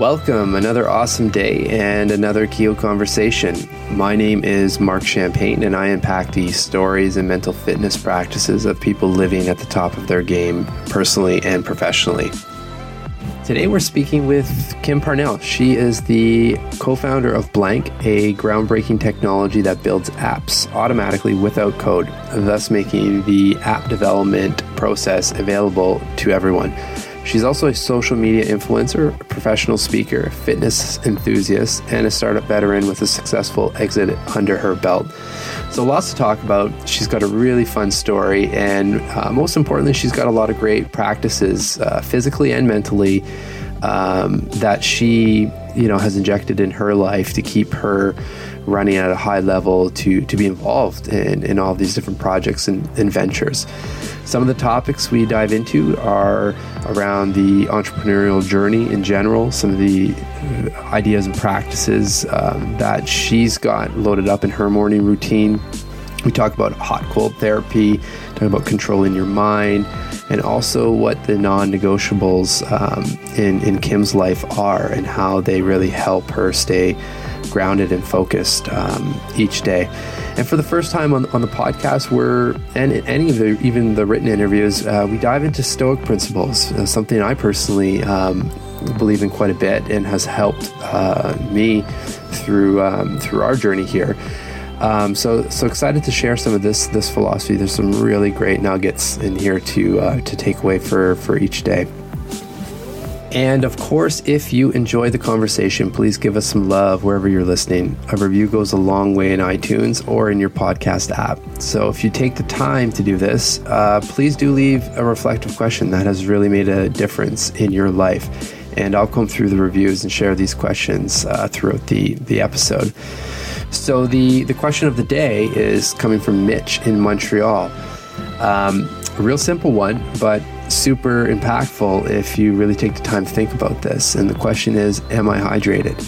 Welcome, another awesome day and another KYO conversation. My name is Mark Champagne, and I unpack the stories and mental fitness practices of people living at the top of their game, personally and professionally. Today we're speaking with Kim Parnell. She is the co founder of Blank, a groundbreaking technology that builds apps automatically without code, thus making the app development process available to everyone. She's also a social media influencer, a professional speaker, fitness enthusiast, and a startup veteran with a successful exit under her belt. So, lots to talk about. She's got a really fun story, and uh, most importantly, she's got a lot of great practices, uh, physically and mentally, um, that she, you know, has injected in her life to keep her running at a high level to to be involved in, in all these different projects and, and ventures. Some of the topics we dive into are around the entrepreneurial journey in general, some of the uh, ideas and practices um, that she's got loaded up in her morning routine. We talk about hot cold therapy, talk about controlling your mind, and also what the non negotiables um, in, in Kim's life are and how they really help her stay grounded and focused um, each day. And for the first time on, on the podcast, we're, and any of the, even the written interviews, uh, we dive into Stoic principles, uh, something I personally um, believe in quite a bit and has helped uh, me through, um, through our journey here. Um, so so excited to share some of this this philosophy. There's some really great nuggets in here to uh, to take away for for each day. And of course, if you enjoy the conversation, please give us some love wherever you're listening. A review goes a long way in iTunes or in your podcast app. So if you take the time to do this, uh, please do leave a reflective question that has really made a difference in your life. And I'll come through the reviews and share these questions uh, throughout the, the episode. So the, the question of the day is coming from Mitch in Montreal. Um, a real simple one, but super impactful if you really take the time to think about this. And the question is, am I hydrated?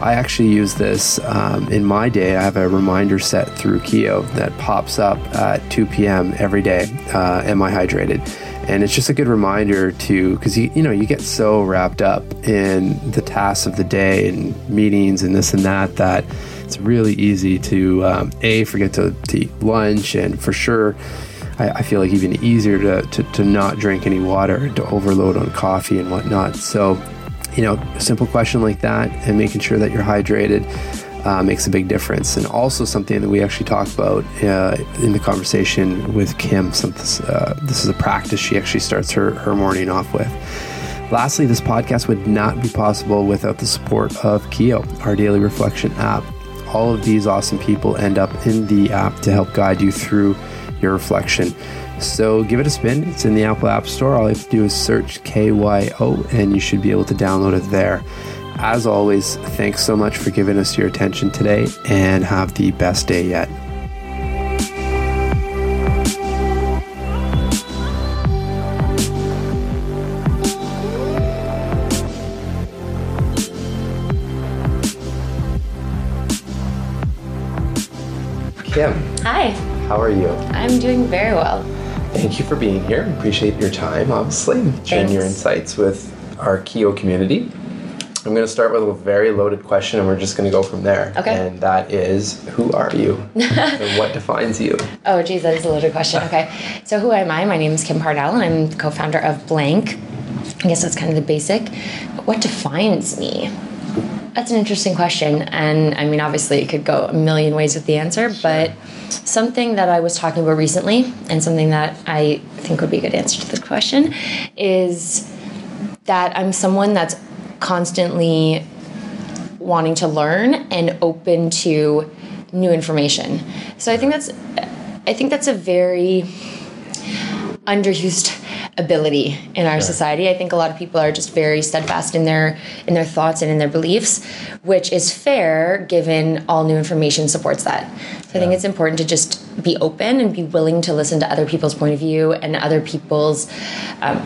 I actually use this um, in my day. I have a reminder set through KYO that pops up at 2 p.m. every day. Uh, am I hydrated? And it's just a good reminder to, because you you know you get so wrapped up in the tasks of the day and meetings and this and that that it's really easy to um, a forget to, to eat lunch and for sure I, I feel like even easier to, to, to not drink any water, and to overload on coffee and whatnot. So, you know, a simple question like that and making sure that you're hydrated uh, makes a big difference. And also something that we actually talked about uh, in the conversation with Kim. Some, uh, this is a practice she actually starts her, her morning off with. Lastly, this podcast would not be possible without the support of KYO, our daily reflection app. All of these awesome people end up in the app to help guide you through your reflection. So give it a spin. It's in the Apple App Store. All you have to do is search KYO and you should be able to download it there. As always, thanks so much for giving us your attention today and have the best day yet. Kim. Hi. How are you? I'm doing very well. Thank you for being here. Appreciate your time, obviously, sharing your insights with our KYO community. I'm going to start with a very loaded question and we're just going to go from there. Okay. And that is Who are you? and what defines you? Oh, geez, that is a loaded question. Okay. So, who am I? My name is Kim Parnell and I'm the co founder of Blank. I guess that's kind of the basic. What defines me? That's an interesting question. And I mean, obviously, it could go a million ways with the answer, sure. but something that I was talking about recently and something that I think would be a good answer to the question is that I'm someone that's constantly wanting to learn and open to new information. So I think that's I think that's a very underused ability in our society. I think a lot of people are just very steadfast in their in their thoughts and in their beliefs, which is fair given all new information supports that. So yeah. I think it's important to just be open and be willing to listen to other people's point of view and other people's um,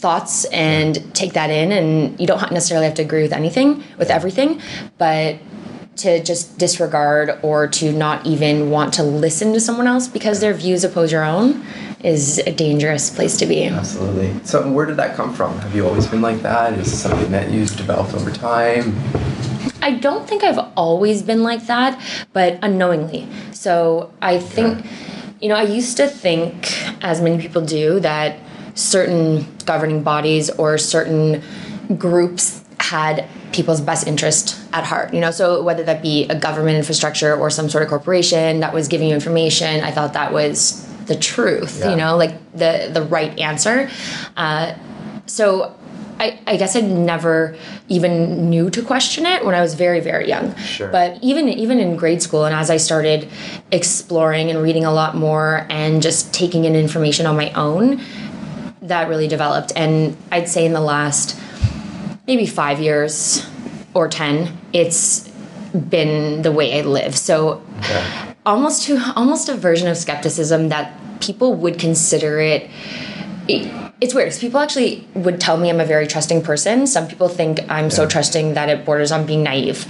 thoughts and take that in and you don't necessarily have to agree with anything with everything, but to just disregard or to not even want to listen to someone else because their views oppose your own is a dangerous place to be. Absolutely. So, where did that come from? Have you always been like that? Is it something that you've developed over time? I don't think I've always been like that, but unknowingly. So I think, Okay. you know, I used to think, as many people do, that certain governing bodies or certain groups had people's best interest at heart. You know, so whether that be a government infrastructure or some sort of corporation that was giving you information, I thought that was the truth. Yeah. You know, like the the right answer. Uh, so I, I guess I never even knew to question it when I was very, very young. Sure. But even even in grade school, and as I started exploring and reading a lot more and just taking in information on my own, that really developed. And I'd say in the last maybe five years or ten, it's been the way I live. So Okay. almost to almost a version of skepticism that people would consider it it's weird because people actually would tell me I'm a very trusting person. Some people think I'm so trusting that it borders on being naive.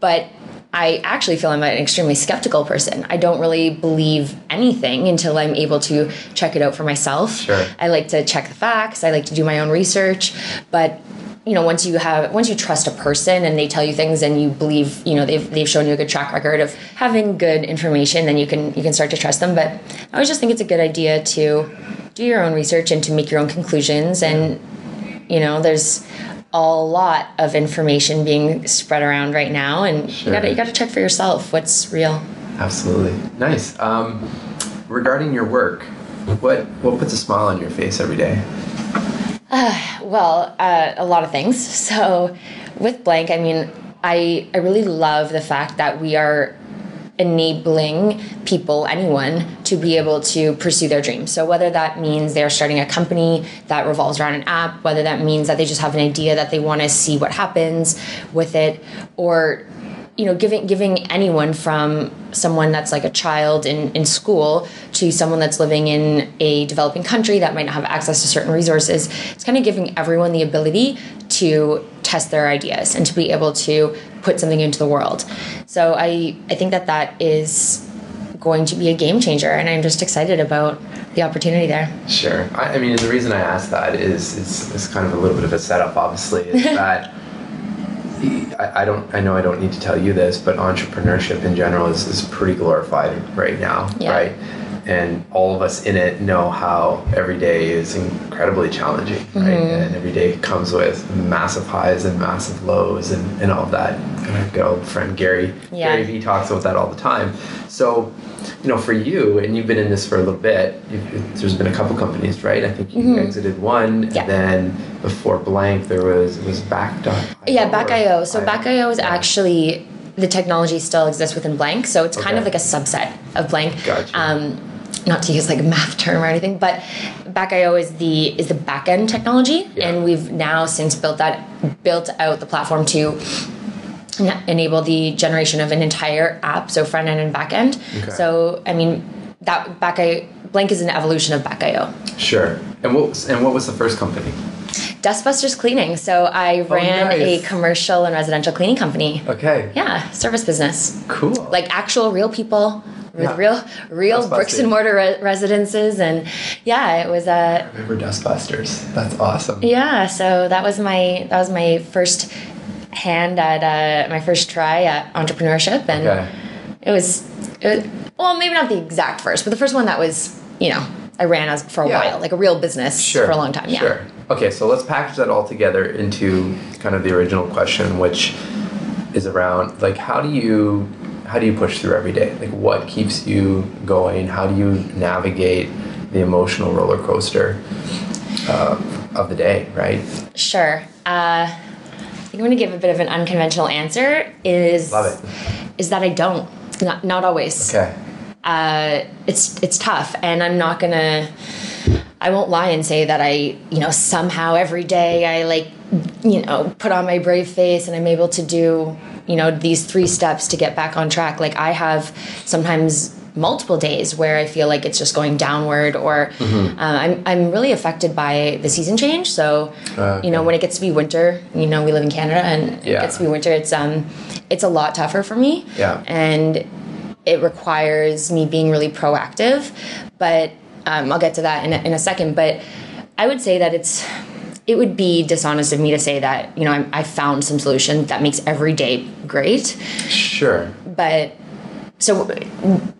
But I actually feel I'm an extremely skeptical person. I don't really believe anything until I'm able to check it out for myself. Sure. I like to check the facts. I like to do my own research. But you know, once you have once you trust a person and they tell you things and you believe, you know, they've they've shown you a good track record of having good information, then you can you can start to trust them. But I always just think it's a good idea to do your own research and to make your own conclusions and you know, there's a lot of information being spread around right now and Sure. you gotta you gotta check for yourself what's real. Absolutely. Nice. Um, regarding your work, what what puts a smile on your face every day? Well, uh, a lot of things. So, with Blank, I mean, I I really love the fact that we are enabling people, anyone, to be able to pursue their dreams. So whether that means they're starting a company that revolves around an app, whether that means that they just have an idea that they want to see what happens with it, or you know, giving giving anyone from someone that's like a child in, in school to someone that's living in a developing country that might not have access to certain resources, it's kind of giving everyone the ability to test their ideas and to be able to put something into the world. So I I think that that is going to be a game changer, and I'm just excited about the opportunity there. Sure. I, I mean, the reason I ask that is it's, it's kind of a little bit of a setup, obviously, is that I, I don't I know I don't need to tell you this, but entrepreneurship in general is, is pretty glorified right now, Yeah. right? And all of us in it know how every day is incredibly challenging, right? Mm-hmm. And every day comes with massive highs and massive lows and, and all of that. And good old friend Gary, Yeah. Gary Vee talks about that all the time. So, you know, for you, and you've been in this for a little bit, you've, there's been a couple companies, right? I think you exited one, Mm-hmm. Yeah. and then before Blank, there was was Back.io. Yeah, or- Back.io. So I- Back.io is actually the technology still exists within Blank, so it's kind of like a subset of Blank. Gotcha. Um, not to use like a math term or anything, but Back.io is the is the back end technology, Yeah. and we've now since built that built out the platform to enable the generation of an entire app, so front end and back end. Okay. So I mean that Back.io Blank is an evolution of Back.io. Sure. And what was, and what was the first company? Dustbusters Cleaning. So I oh, ran nice. a commercial and residential cleaning company. Okay. Yeah, service business. Cool. Like actual real people with Yeah. real real bricks and mortar re- residences and yeah, it was a remember Dustbusters. That's awesome. yeah, so that was my that was my first hand at uh, my first try at entrepreneurship and Okay. it was it was well, maybe not the exact first, but the first one that was, you know, I ran as for a Yeah. while, like a real business Sure. for a long time. Yeah. Sure. Okay, so let's package that all together into kind of the original question, which is around like how do you how do you push through every day? Like what keeps you going? How do you navigate the emotional roller coaster uh, of the day? Right. Sure. Uh, I think I'm going to give a bit of an unconventional answer. Is Love it. is that I don't. Not not always. Okay. Uh, it's it's tough, and I'm not gonna. I won't lie and say that I, you know, somehow every day I like, you know, put on my brave face and I'm able to do, you know, these three steps to get back on track. Like I have sometimes multiple days where I feel like it's just going downward, or Mm-hmm. uh, I'm I'm really affected by the season change. So, Uh, you know, when it gets to be winter, you know, we live in Canada, and Yeah. it gets to be winter. It's um, it's a lot tougher for me. Yeah. and it requires me being really proactive but Um, I'll get to that in a, in a second, but I would say that it's it would be dishonest of me to say that you know I'm, I found some solution that makes every day great. Sure. But so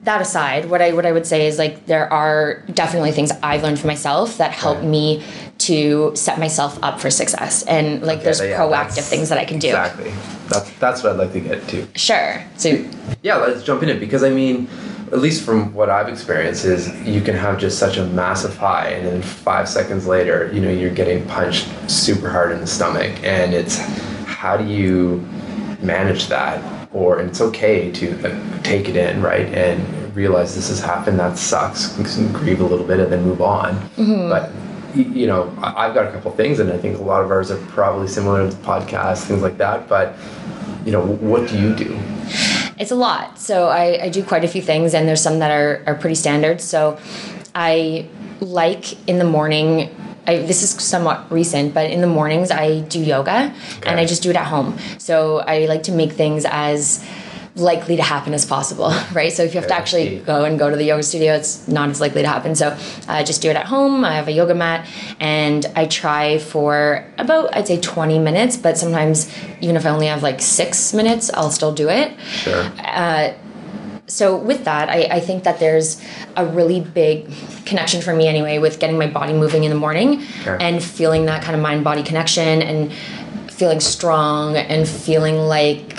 that aside, what I what I would say is like there are definitely things I've learned for myself that help Right. me to set myself up for success, and like there's Yeah, proactive things that I can do. Exactly. That's that's what I'd like to get to. Sure. So Yeah, let's jump in it because I mean, at least from what I've experienced, is you can have just such a massive high, and then five seconds later, you know, you're getting punched super hard in the stomach, and it's how do you manage that? Or and it's okay to uh, take it in, right, and realize this has happened. That sucks. Grieve a little bit and then move on. But you know, I've got a couple things, and I think a lot of ours are probably similar to podcasts, things like that. But you know, what do you do? It's a lot. So I, I do quite a few things, and there's some that are, are pretty standard. So I like in the morning. I, this is somewhat recent, but in the mornings I do yoga, and I just do it at home. So I like to make things as likely to happen as possible, right? So if you have to actually go and go to the yoga studio, it's not as likely to happen. So I just do it at home. I have a yoga mat, and I try for about I'd say 20 minutes. But sometimes even if I only have like six minutes, I'll still do it Sure. Uh, so with that I, I think that there's a really big connection for me anyway with getting my body moving in the morning Okay. and feeling that kind of mind body connection and feeling strong and feeling like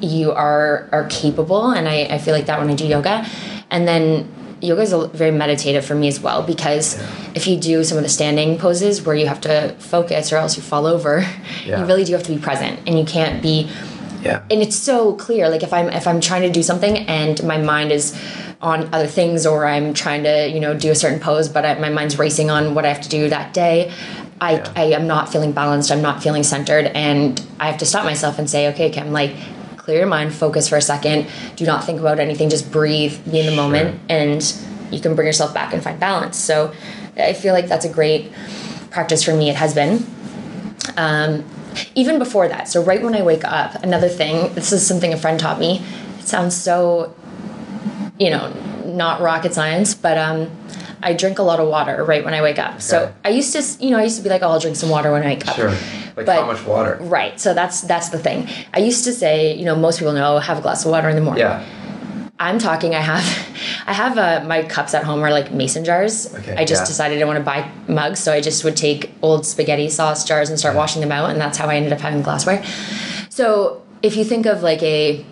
you are are capable and I, I feel like that when I do yoga and then yoga is a, very meditative for me as well because if you do some of the standing poses where you have to focus or else you fall over Yeah. you really do have to be present and you can't be Yeah. and it's so clear like if i'm if i'm trying to do something and my mind is on other things or i'm trying to you know do a certain pose but I, my mind's racing on what i have to do that day I, Yeah. I am not feeling balanced i'm not feeling centered and i have to stop myself and say okay kim like clear your mind focus for a second do not think about anything just breathe be in the Sure. moment and you can bring yourself back and find balance so i feel like that's a great practice for me it has been um, even before that so right when i wake up another thing this is something a friend taught me it sounds so you know not rocket science but um, i drink a lot of water right when i wake up so Okay. i used to you know i used to be like oh i'll drink some water when i wake up Sure. Like But- how much water? right so that's that's the thing i used to say you know most people know have a glass of water in the morning Yeah. I'm talking. I have, I have uh, my cups at home are like mason jars. Okay, I just yeah. decided I want to buy mugs, so I just would take old spaghetti sauce jars and start washing them out, and that's how I ended up having glassware. So if you think of like a,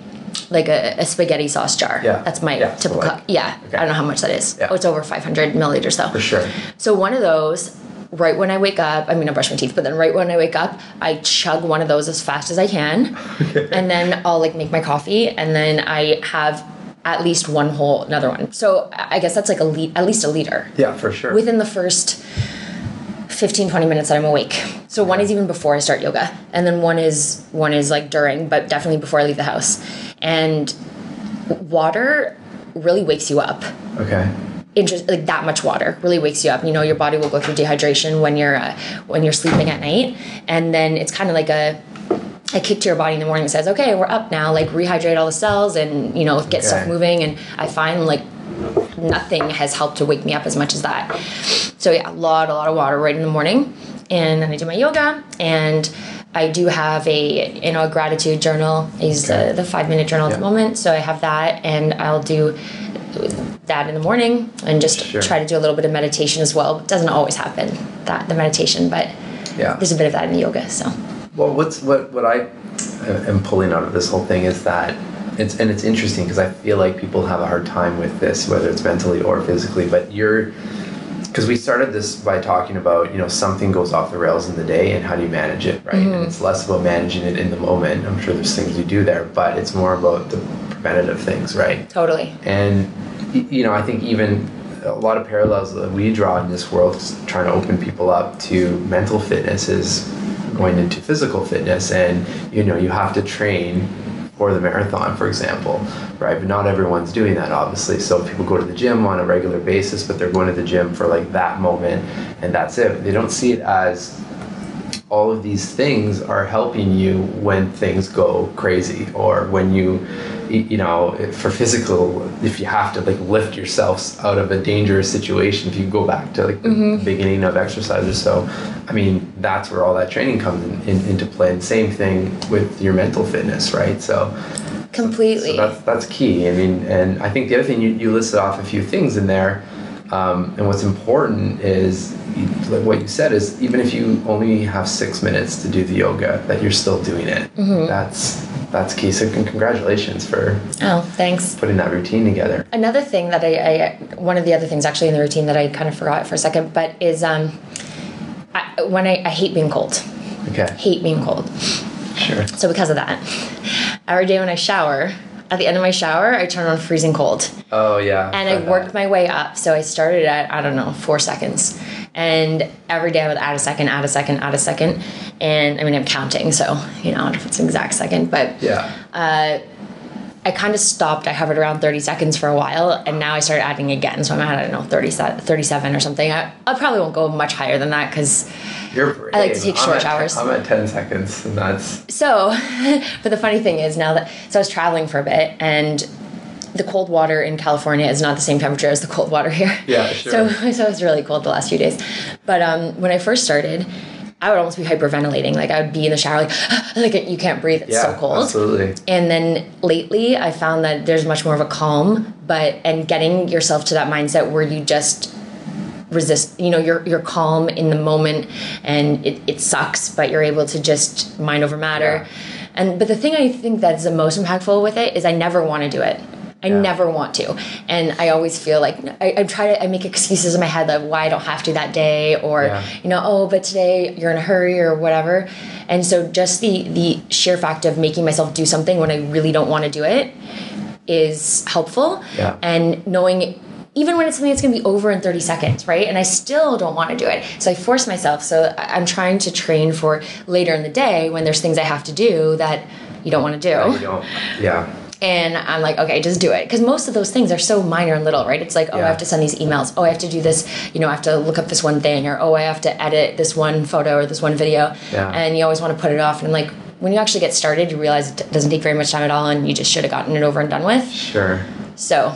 like a, a spaghetti sauce jar, Yeah. that's my Yeah, so typical. like- cup. yeah, Okay. I don't know how much that is. Yeah. Oh, it's over 500 milliliters though. For sure. So one of those, right when I wake up, I mean I brush my teeth, but then right when I wake up, I chug one of those as fast as I can, and then I'll like make my coffee, and then I have at least one whole another one. So I guess that's like a lit at least a liter. Yeah, for sure. within the first 15 20 minutes that i'm awake. So one is even before i start yoga and then one is one is like during but definitely before i leave the house. And water really wakes you up. Okay. Interest like that much water really wakes you up. You know your body will go through dehydration when you're uh, when you're sleeping at night. And then it's kind of like a a kick to your body in the morning that says okay we're up now. Like rehydrate all the cells and you know get stuff moving. And i find like nothing has helped to wake me up as much as that. So yeah a lot a lot of water right in the morning. And then i do my yoga and i do have a you know a gratitude journal I use Okay. the, the five minute journal at the moment so i have that and i'll do that in the morning and just Sure. try to do a little bit of meditation as well. It doesn't always happen that the meditation, but Yeah. there's a bit of that in the yoga. So Well, what's what what I am pulling out of this whole thing is that it's and it's interesting because I feel like people have a hard time with this, whether it's mentally or physically. But you're because we started this by talking about you know something goes off the rails in the day and how do you manage it, right? And mm-hmm. it's less about managing it in the moment. I'm sure there's things you do there, but it's more about the preventative things, right? totally. And you know, I think even a lot of parallels that we draw in this world, trying to open people up to mental fitness, is going into physical fitness. And you know, you have to train for the marathon, for example, right? But not everyone's doing that, obviously. So people go to the gym on a regular basis, but they're going to the gym for like that moment, and that's it. They don't see it as all of these things are helping you when things go crazy or when you you know for physical if you have to like lift yourself out of a dangerous situation if you go back to like the Mm-hmm. beginning of exercises so i mean that's where all that training comes in, in, into play and same thing with your mental fitness right so Completely. so that's that's key. I mean, and I think the other thing you, you listed off a few things in there, um, and what's important is like what you said is even if you only have six minutes to do the yoga, that you're still doing it. Mm-hmm. That's that's key. So congratulations for oh, thanks. putting that routine together. Another thing that I, I, one of the other things actually in the routine that I kind of forgot for a second, but is um, I, when I, I hate being cold. Okay, Hate being cold. sure. So because of that, every day when I shower, at the end of my shower, I turn on freezing cold. Oh yeah. and I worked my way up. So I started at I don't know four seconds, and every day I would add a second, add a second, add a second, and I mean I'm counting, so you know I don't know if it's an exact second, but Yeah. Uh, I kind of stopped. I hovered around 30 seconds for a while, and now I started adding again. So I'm at I don't know 30, 37 or something. I, I probably won't go much higher than that because I like to take I'm short at- showers. I'm at ten seconds, and that's So, but the funny thing is now that so I was traveling for a bit and. The cold water in California is not the same temperature as the cold water here. Yeah, sure. So, so it was really cold the last few days. But um, when I first started, I would almost be hyperventilating. Like I would be in the shower, like like you can't breathe. It's yeah, so cold. absolutely. And then lately, I found that there's much more of a calm, but and getting yourself to that mindset where you just resist. You know, you're you're calm in the moment, and it, it sucks, but you're able to just mind over matter. Yeah. And but the thing I think that's the most impactful with it is I never want to do it. I Yeah. never want to, and I always feel like I, I try to I make excuses in my head like why I don't have to that day, or Yeah. you know, oh, but today you're in a hurry or whatever. And so just the the sheer fact of making myself do something when I really don't want to do it is helpful. Yeah. And knowing even when it's something that's going to be over in 30 seconds, right? And I still don't want to do it. So I force myself. So I'm trying to train for later in the day when there's things I have to do that you don't want to do. Yeah. And I'm like, okay, just do it. Because most of those things are so minor and little, right? It's like, oh, Yeah. I have to send these emails. Oh, I have to do this. You know, I have to look up this one thing. Or, oh, I have to edit this one photo or this one video. Yeah. And you always want to put it off. And like, when you actually get started, you realize it doesn't take very much time at all. And you just should have gotten it over and done with. Sure. So,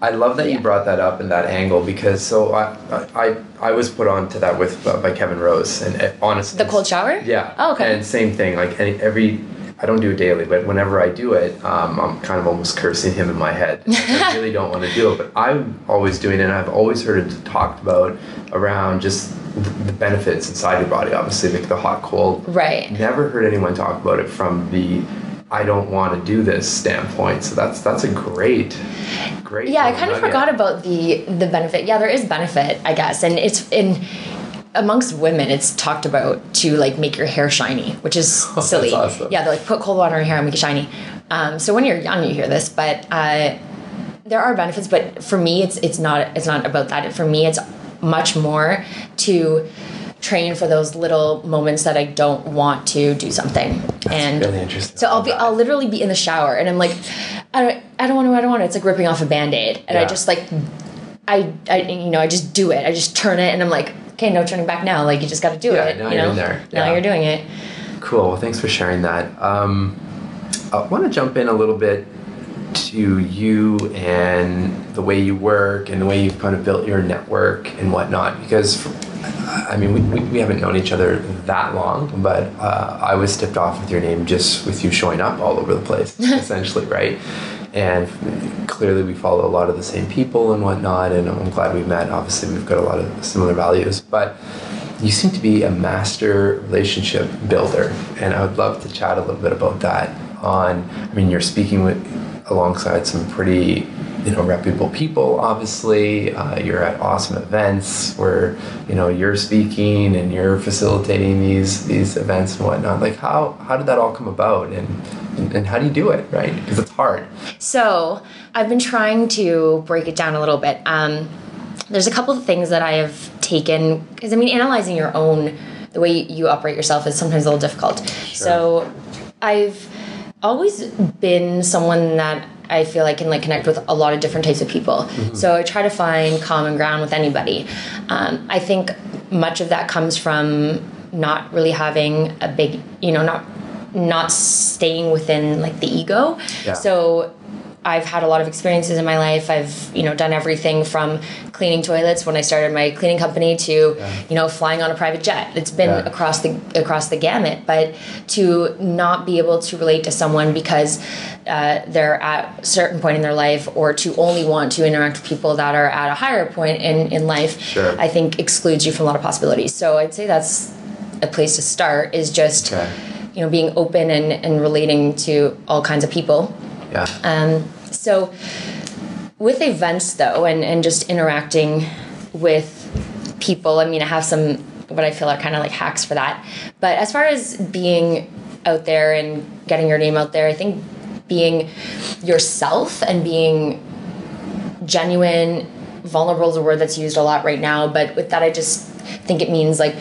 I love that you brought that up in that angle because so I I, I was put on to that with uh, by Kevin Rose and it, honestly the cold shower? yeah Oh, okay. and same thing like any, every I don't do it daily but whenever I do it um, I'm kind of almost cursing him in my head I really don't want to do it but I'm always doing it and I've always heard it talked about around just the benefits inside your body obviously like the hot cold right. never heard anyone talk about it from the I don't want to do this standpoint so that's that's a great great Yeah, I kind of forgot about the the benefit. Yeah, there is benefit, I guess, and it's in amongst women. It's talked about to like make your hair shiny, which is silly. awesome. Yeah, they're like put cold water in your hair and make it shiny. Um, so when you're young, you hear this, but uh, there are benefits. But for me, it's it's not it's not about that. For me, it's much more to train for those little moments that I don't want to do something. and really interesting. So I'll be. I'll literally be in the shower and I'm like, I don't I don't want to I don't want to. It's like ripping off a band-aid. And I just like I I you know, I just do it. I just turn it and I'm like, okay, no turning back now. Like you just gotta do Yeah, it. now you you're know? in there. Now Yeah. you're doing it. Cool. Well, thanks for sharing that. Um, I want to jump in a little bit to you and the way you work and the way you've kind of built your network and whatnot. Because, I mean, we, we, we haven't known each other that long, but uh, I was tipped off with your name just with you showing up all over the place, essentially, right? And clearly, we follow a lot of the same people and whatnot, and I'm glad we met. Obviously, we've got a lot of similar values, but you seem to be a master relationship builder, and I would love to chat a little bit about that. On, I mean, you're speaking with alongside some pretty, you know, reputable people. Obviously, uh, you're at awesome events where you know you're speaking and you're facilitating these these events and whatnot. Like, how how did that all come about, and and, and how do you do it, right? Because it's hard. So I've been trying to break it down a little bit. Um, there's a couple of things that I have taken because I mean, analyzing your own the way you operate yourself is sometimes a little difficult. So I've always been someone that I feel I can like connect with a lot of different types of people. So I try to find common ground with anybody. Um, I think much of that comes from not really having a big, you know, not not staying within like the ego. Yeah. So I've had a lot of experiences in my life. I've, you know, done everything from cleaning toilets when I started my cleaning company to, Yeah. you know, flying on a private jet. It's been Yeah. across the across the gamut. But to not be able to relate to someone because uh, they're at a certain point in their life, or to only want to interact with people that are at a higher point in in life, Sure. I think excludes you from a lot of possibilities. So I'd say that's a place to start. Is just, Okay. you know, being open and and relating to all kinds of people. Yeah. Um, so, with events though, and, and just interacting with people, I mean, I have some what I feel are kind of like hacks for that. But as far as being out there and getting your name out there, I think being yourself and being genuine, vulnerable is a word that's used a lot right now. But with that, I just think it means like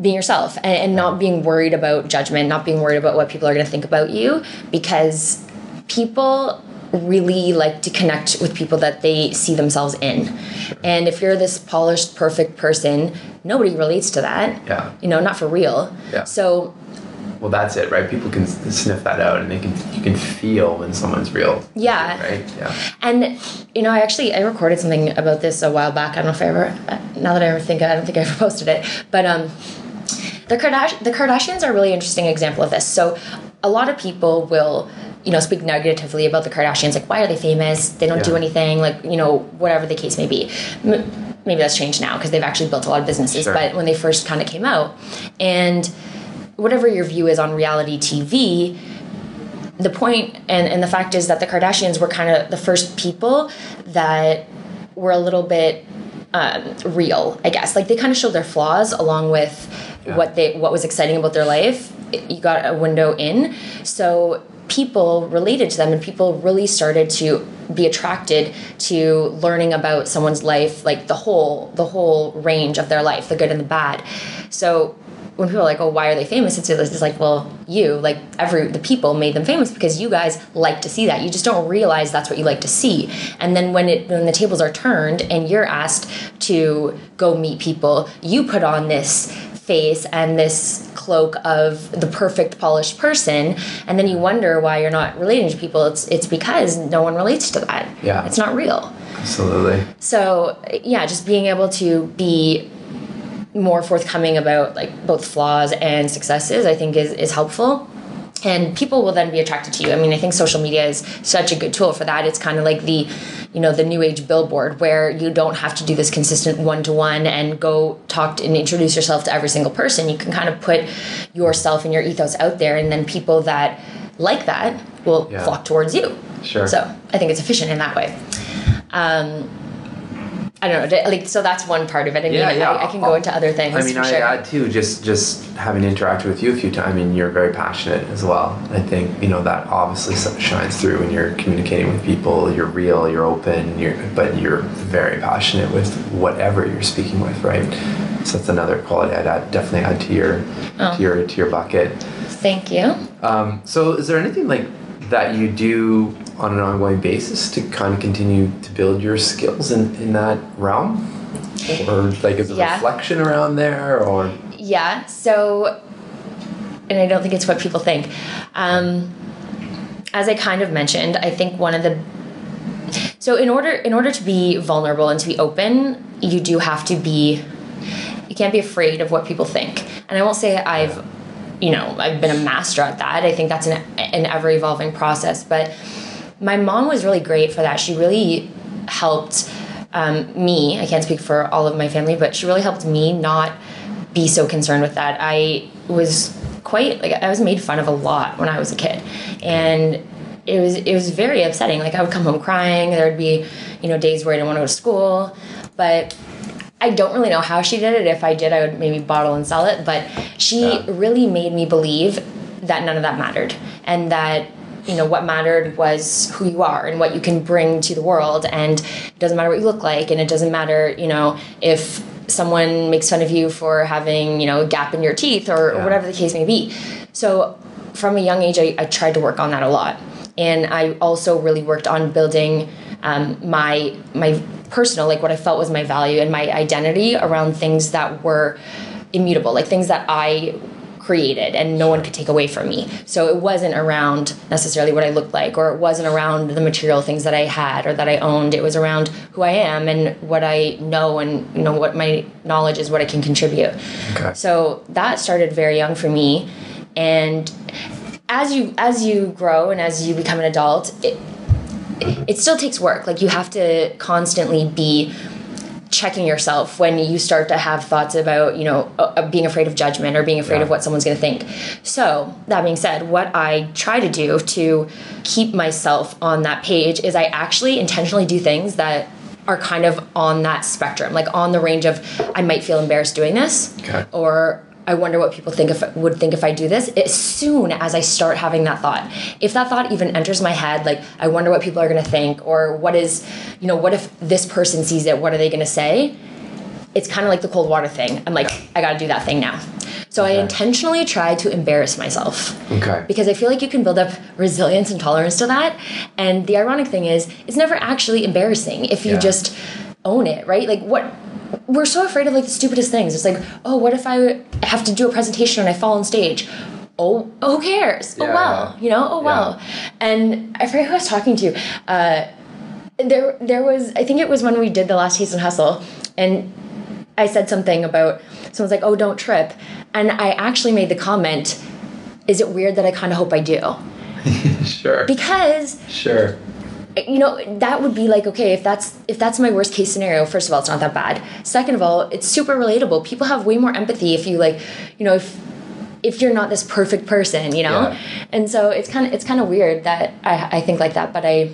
being yourself and, and not being worried about judgment, not being worried about what people are going to think about you because people really like to connect with people that they see themselves in. And if you're this polished, perfect person, nobody relates to that. Yeah. You know, not for real. Yeah. So, Well, that's it, right? People can sniff that out, and they can you can feel when someone's real. Yeah. Right. Yeah. and you know, I actually I recorded something about this a while back. I don't know if I ever now that I ever think I don't think I ever posted it, but um the Kardash- the Kardashians are a really interesting example of this. So a lot of people will you know speak negatively about the Kardashians like why are they famous? They don't do anything like, you know, whatever the case may be. M- maybe that's changed now because they've actually built a lot of businesses, Sure. but when they first kind of came out and whatever your view is on reality TV, the point and, and the fact is that the Kardashians were kind of the first people that were a little bit um, real, I guess. Like they kind of showed their flaws along with Yeah. what they what was exciting about their life. You got a window in, so people related to them, and people really started to be attracted to learning about someone's life, like the whole the whole range of their life, the good and the bad. So when people are like, "Oh, why are they famous?" It's like, well, you like every the people made them famous because you guys like to see that. You just don't realize that's what you like to see. And then when it when the tables are turned and you're asked to go meet people, you put on this face and this cloak of the perfect polished person and then you wonder why you're not relating to people it's it's because no one relates to that Yeah. it's not real Absolutely. so yeah just being able to be more forthcoming about like both flaws and successes i think is, is helpful and people will then be attracted to you. I mean i think social media is such a good tool for that. It's kind of like the you know the new age billboard where you don't have to do this consistent one-to-one and go talk to, and introduce yourself to every single person. You can kind of put yourself and your ethos out there and then people that like that will Yeah. flock towards you. Sure. so i think it's efficient in that way. Um, I don't know. Like, so that's one part of it. I mean, Yeah, yeah. I, I can go into other things. I mean, I sure. add too, just just having interacted with you a few times. I mean, you're very passionate as well. I think you know that obviously shines through when you're communicating with people. You're real, you're open, you're but you're very passionate with whatever you're speaking with, right? So that's another quality I'd add, definitely add to your Oh. to your to your bucket. Thank you. Um, so, is there anything like that you do on an ongoing basis to kind of continue to build your skills in, in that realm? Or like is a Yeah. reflection around there or Yeah. So, and I don't think it's what people think. Um, as I kind of mentioned, I think one of the so in order in order to be vulnerable and to be open, you do have to be you can't be afraid of what people think. And I won't say I've you know I've been a master at that. I think that's an an ever evolving process. But my mom was really great for that. She really helped um, me. I can't speak for all of my family, but she really helped me not be so concerned with that. I was quite like I was made fun of a lot when I was a kid, and it was it was very upsetting. Like I would come home crying. There would be you know days where I didn't want to go to school, but I don't really know how she did it. If I did, I would maybe bottle and sell it. But she Yeah. really made me believe that none of that mattered, and that you know what mattered was who you are and what you can bring to the world. And it doesn't matter what you look like, and it doesn't matter you know if someone makes fun of you for having you know a gap in your teeth or, or whatever the case may be. So from a young age, I, I tried to work on that a lot, and I also really worked on building um, my my personal like what I felt was my value and my identity around things that were immutable, like things that I created and no one could take away from me. So it wasn't around necessarily what I looked like or it wasn't around the material things that I had or that I owned. It was around who I am and what I know and you know what my knowledge is, what I can contribute. Okay. So that started very young for me and as you as you grow and as you become an adult, it, it still takes work. Like you have to constantly be checking yourself when you start to have thoughts about you know uh, being afraid of judgment or being afraid Yeah. of what someone's going to think so that being said what i try to do to keep myself on that page is i actually intentionally do things that are kind of on that spectrum like on the range of i might feel embarrassed doing this Okay. or I wonder what people think if would think if I do this. As soon as I start having that thought, if that thought even enters my head, like I wonder what people are going to think, or what is, you know, what if this person sees it? What are they going to say? It's kind of like the cold water thing. I'm like, I got to do that thing now. So I intentionally try to embarrass myself Okay. because I feel like you can build up resilience and tolerance to that. And the ironic thing is, it's never actually embarrassing if you Yeah. just own it, right? Like what we're so afraid of like the stupidest things. It's like, oh, what if I have to do a presentation and I fall on stage? Oh, who cares? oh well, yeah. you know. Oh Yeah. well. And I forget who I was talking to. Uh, there, there was. I think it was when we did the last Taste and Hustle, and I said something about someone's like, "Oh, don't trip," and I actually made the comment, "Is it weird that I kind of hope I do?" Sure. Because sure. You know that would be like okay if that's if that's my worst case scenario first of all it's not that bad. Second of all it's super relatable. People have way more empathy if you like you know if if you're not this perfect person you know? Yeah. and so it's kind of it's kind of weird that I, I think like that but i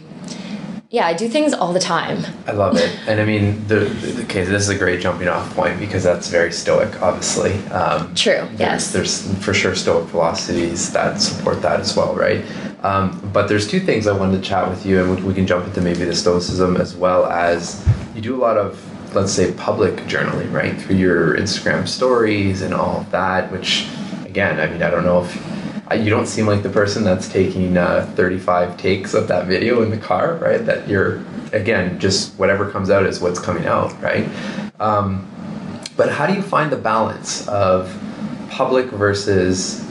yeah i do things all the time I love it, and I mean, the, the okay. This is a great jumping off point because that's very stoic, obviously. Um, True, There's, yes. there's for sure stoic philosophies that support that as well, right? Um, but there's two things I wanted to chat with you, and we, we can jump into maybe the stoicism as well as you do a lot of, let's say, public journaling, right, through your Instagram stories and all of that. Which, again, I mean, I don't know if you don't seem like the person that's taking uh, 35 takes of that video in the car, right? That you're again just whatever comes out is what's coming out, right? Um, but how do you find the balance of public versus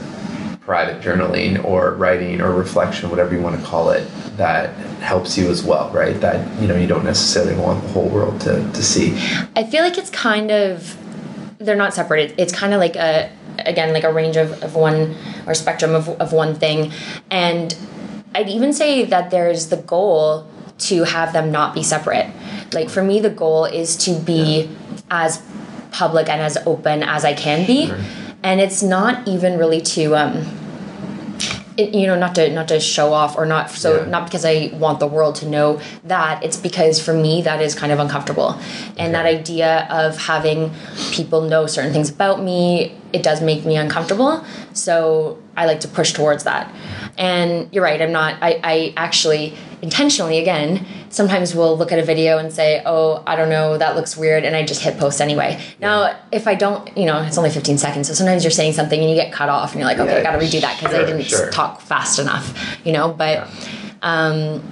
private journaling or writing or reflection, whatever you want to call it, that helps you as well, right? That you know you don't necessarily want the whole world to, to see. I feel like it's kind of they're not separated. It's kind of like a again like a range of, of one or spectrum of, of one thing. And I'd even say that there's the goal to have them not be separate. Like for me the goal is to be as public and as open as I can be. And it's not even really to um it, you know not to not to show off or not so Yeah. not because i want the world to know that it's because for me that is kind of uncomfortable and that idea of having people know certain things about me it does make me uncomfortable. So i like to push towards that. And you're right i'm not i, I actually intentionally again sometimes will look at a video and say oh i don't know that looks weird and i just hit post anyway. Now if i don't you know it's only 15 seconds so sometimes you're saying something and you get cut off and you're like okay Yeah, i gotta redo that because i didn't sure. talk fast enough you know but um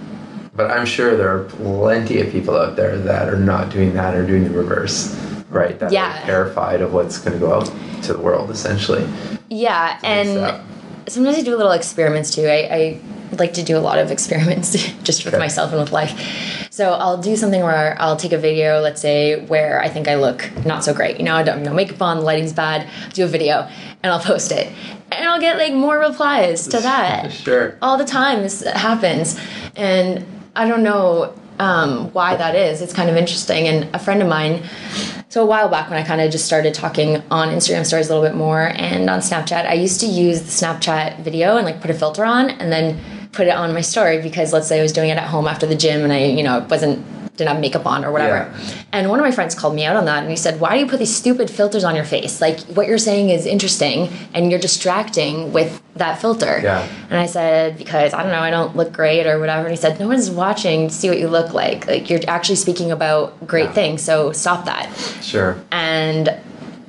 But I'm sure there are plenty of people out there that are not doing that or doing the reverse, right? That Yeah. terrified of what's going to go out to the world, essentially. yeah and step. sometimes i do little experiments too i, I like to do a lot of experiments just with Okay. myself and with life so i'll do something where i'll take a video let's say where i think i look not so great you know i don't have no makeup on the lighting's bad do a video and i'll post it and i'll get like more replies to that Sure. all the time this happens and i don't know um, why that is it's kind of interesting. And a friend of mine so a while back when i kind of just started talking on instagram stories a little bit more and on snapchat i used to use the snapchat video and like put a filter on and then put it on my story because let's say i was doing it at home after the gym and i you know it wasn't didn't have makeup on or whatever Yeah. and one of my friends called me out on that and he said, Why do you put these stupid filters on your face? Like, what you're saying is interesting and you're distracting with that filter. Yeah. And I said, Because I don't know, I don't look great or whatever. And he said, No one's watching to see what you look like. Like, you're actually speaking about great Yeah. things, so stop that. Sure. And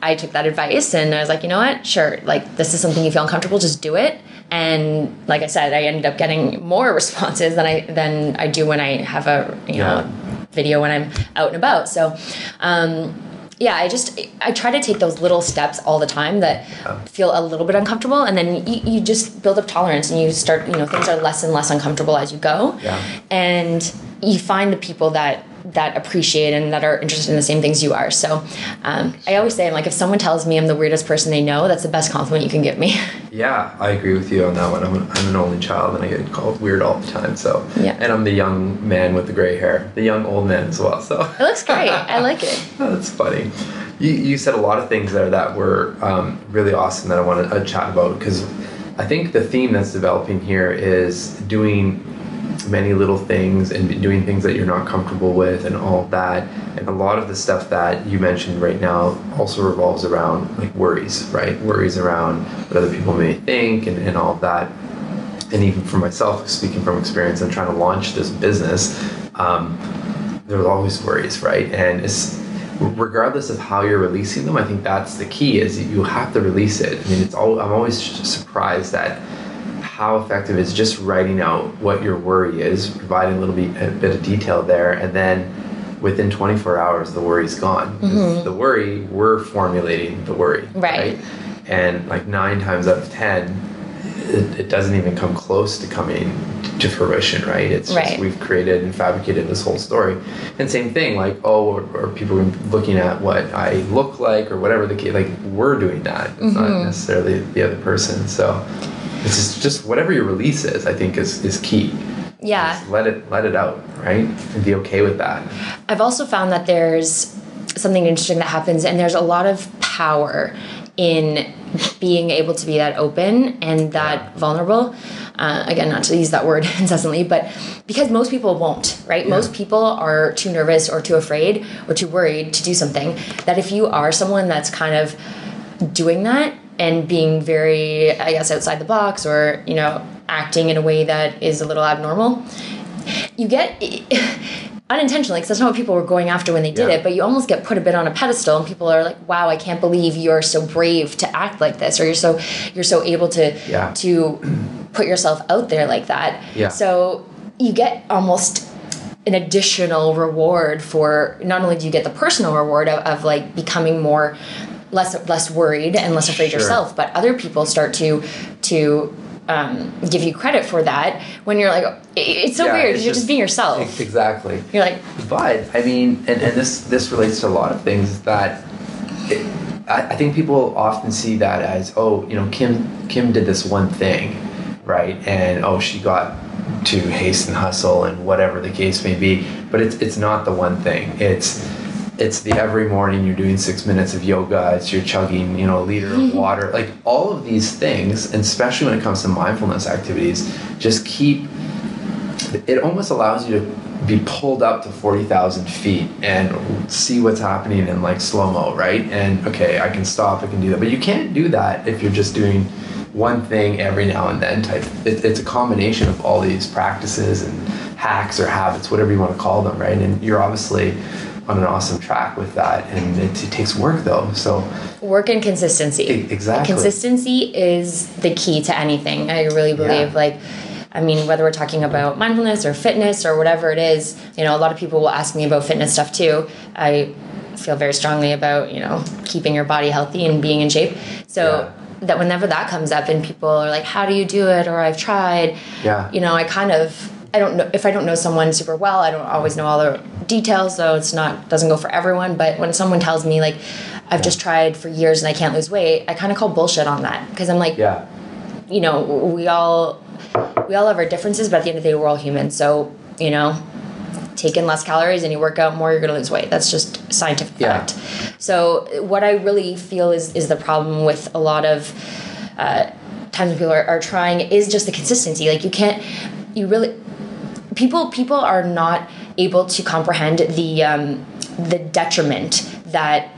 I took that advice and I was like, you know what? Sure. Like, this is something you feel uncomfortable, just do it. And like I said, I ended up getting more responses than I than I do when I have a you know video when I'm out and about. So, um, yeah, I just I try to take those little steps all the time that feel a little bit uncomfortable, and then you, you just build up tolerance, and you start you know things are less and less uncomfortable as you go, Yeah. and you find the people that that appreciate and that are interested in the same things you are. So um, I always say, I'm like, if someone tells me I'm the weirdest person they know, that's the best compliment you can give me. Yeah, I agree with you on that one. I'm an, I'm an only child and I get called weird all the time. So Yeah. and I'm the young man with the gray hair, the young old man as well. So it looks great. I like it. that's funny. You, you said a lot of things there that were um, really awesome that I want to chat about because I think the theme that's developing here is doing many little things and doing things that you're not comfortable with and all that. And a lot of the stuff that you mentioned right now also revolves around like worries, right? Worries around what other people may think and, and all that. And even for myself, speaking from experience and trying to launch this business, um, there's always worries, right? And it's regardless of how you're releasing them, I think that's the key is you have to release it. I mean, it's all I'm always surprised at how effective is just writing out what your worry is, providing a little bit, a bit of detail there, and then within 24 hours the worry's gone. 'Cause mm-hmm. The worry, we're formulating the worry, Right. And like nine times out of ten, it, it doesn't even come close to coming to fruition, right? It's just Right. we've created and fabricated this whole story. And same thing, like oh, or, people looking at what I look like or whatever the case. Like we're doing that. It's not mm-hmm. necessarily the other person. So it's just, just whatever your release is. I think is is key. Yeah. Just let it let it out, right? And be okay with that. I've also found that there's something interesting that happens, and there's a lot of power in being able to be that open and that vulnerable. Uh, again, not to use that word incessantly, but because most people won't, right? Most people are too nervous or too afraid or too worried to do something. That if you are someone that's kind of doing that and being very, I guess, outside the box or, you know, acting in a way that is a little abnormal, you get unintentionally because that's not what people were going after when they did Yeah. it but you almost get put a bit on a pedestal and people are like wow i can't believe you're so brave to act like this or you're so you're so able to Yeah. to put yourself out there like that Yeah. so you get almost an additional reward for not only do you get the personal reward of, of like becoming more less less worried and less afraid Sure. yourself but other people start to to um, give you credit for that when you're like it- it's so Yeah, weird it's you're just being yourself Exactly. you're like But I mean, and, and this this relates to a lot of things that it, I, I think people often see that as oh you know Kim Kim did this one thing, right? And oh she got to haste and hustle and whatever the case may be. But it's it's not the one thing. It's it's the every morning you're doing six minutes of yoga. It's you're chugging you know a liter of mm-hmm. water. Like all of these things, and especially when it comes to mindfulness activities, just keep it almost allows you to be pulled up to 40,000 feet and see what's happening in like slow mo, right? And okay, I can stop, I can do that. But you can't do that if you're just doing one thing every now and then type. It, it's a combination of all these practices and hacks or habits, whatever you want to call them, right? And you're obviously on an awesome track with that. And it, it takes work though. So work and consistency E- exactly. consistency is the key to anything i really believe Yeah. like i mean whether we're talking about mindfulness or fitness or whatever it is you know a lot of people will ask me about fitness stuff too i feel very strongly about you know keeping your body healthy and being in shape so that whenever that comes up and people are like how do you do it or i've tried Yeah. you know i kind of i don't know if i don't know someone super well i don't always know all the details so it's not doesn't go for everyone but when someone tells me like i've just tried for years and i can't lose weight i kind of call bullshit on that because i'm like yeah, you know we all we all have our differences but at the end of the day we're all human so you know take in less calories and you work out more you're going to lose weight. That's just scientific Yeah. fact. So what i really feel is is the problem with a lot of uh, times when people are, are trying is just the consistency. Like you can't you really people people are not able to comprehend the um, the detriment that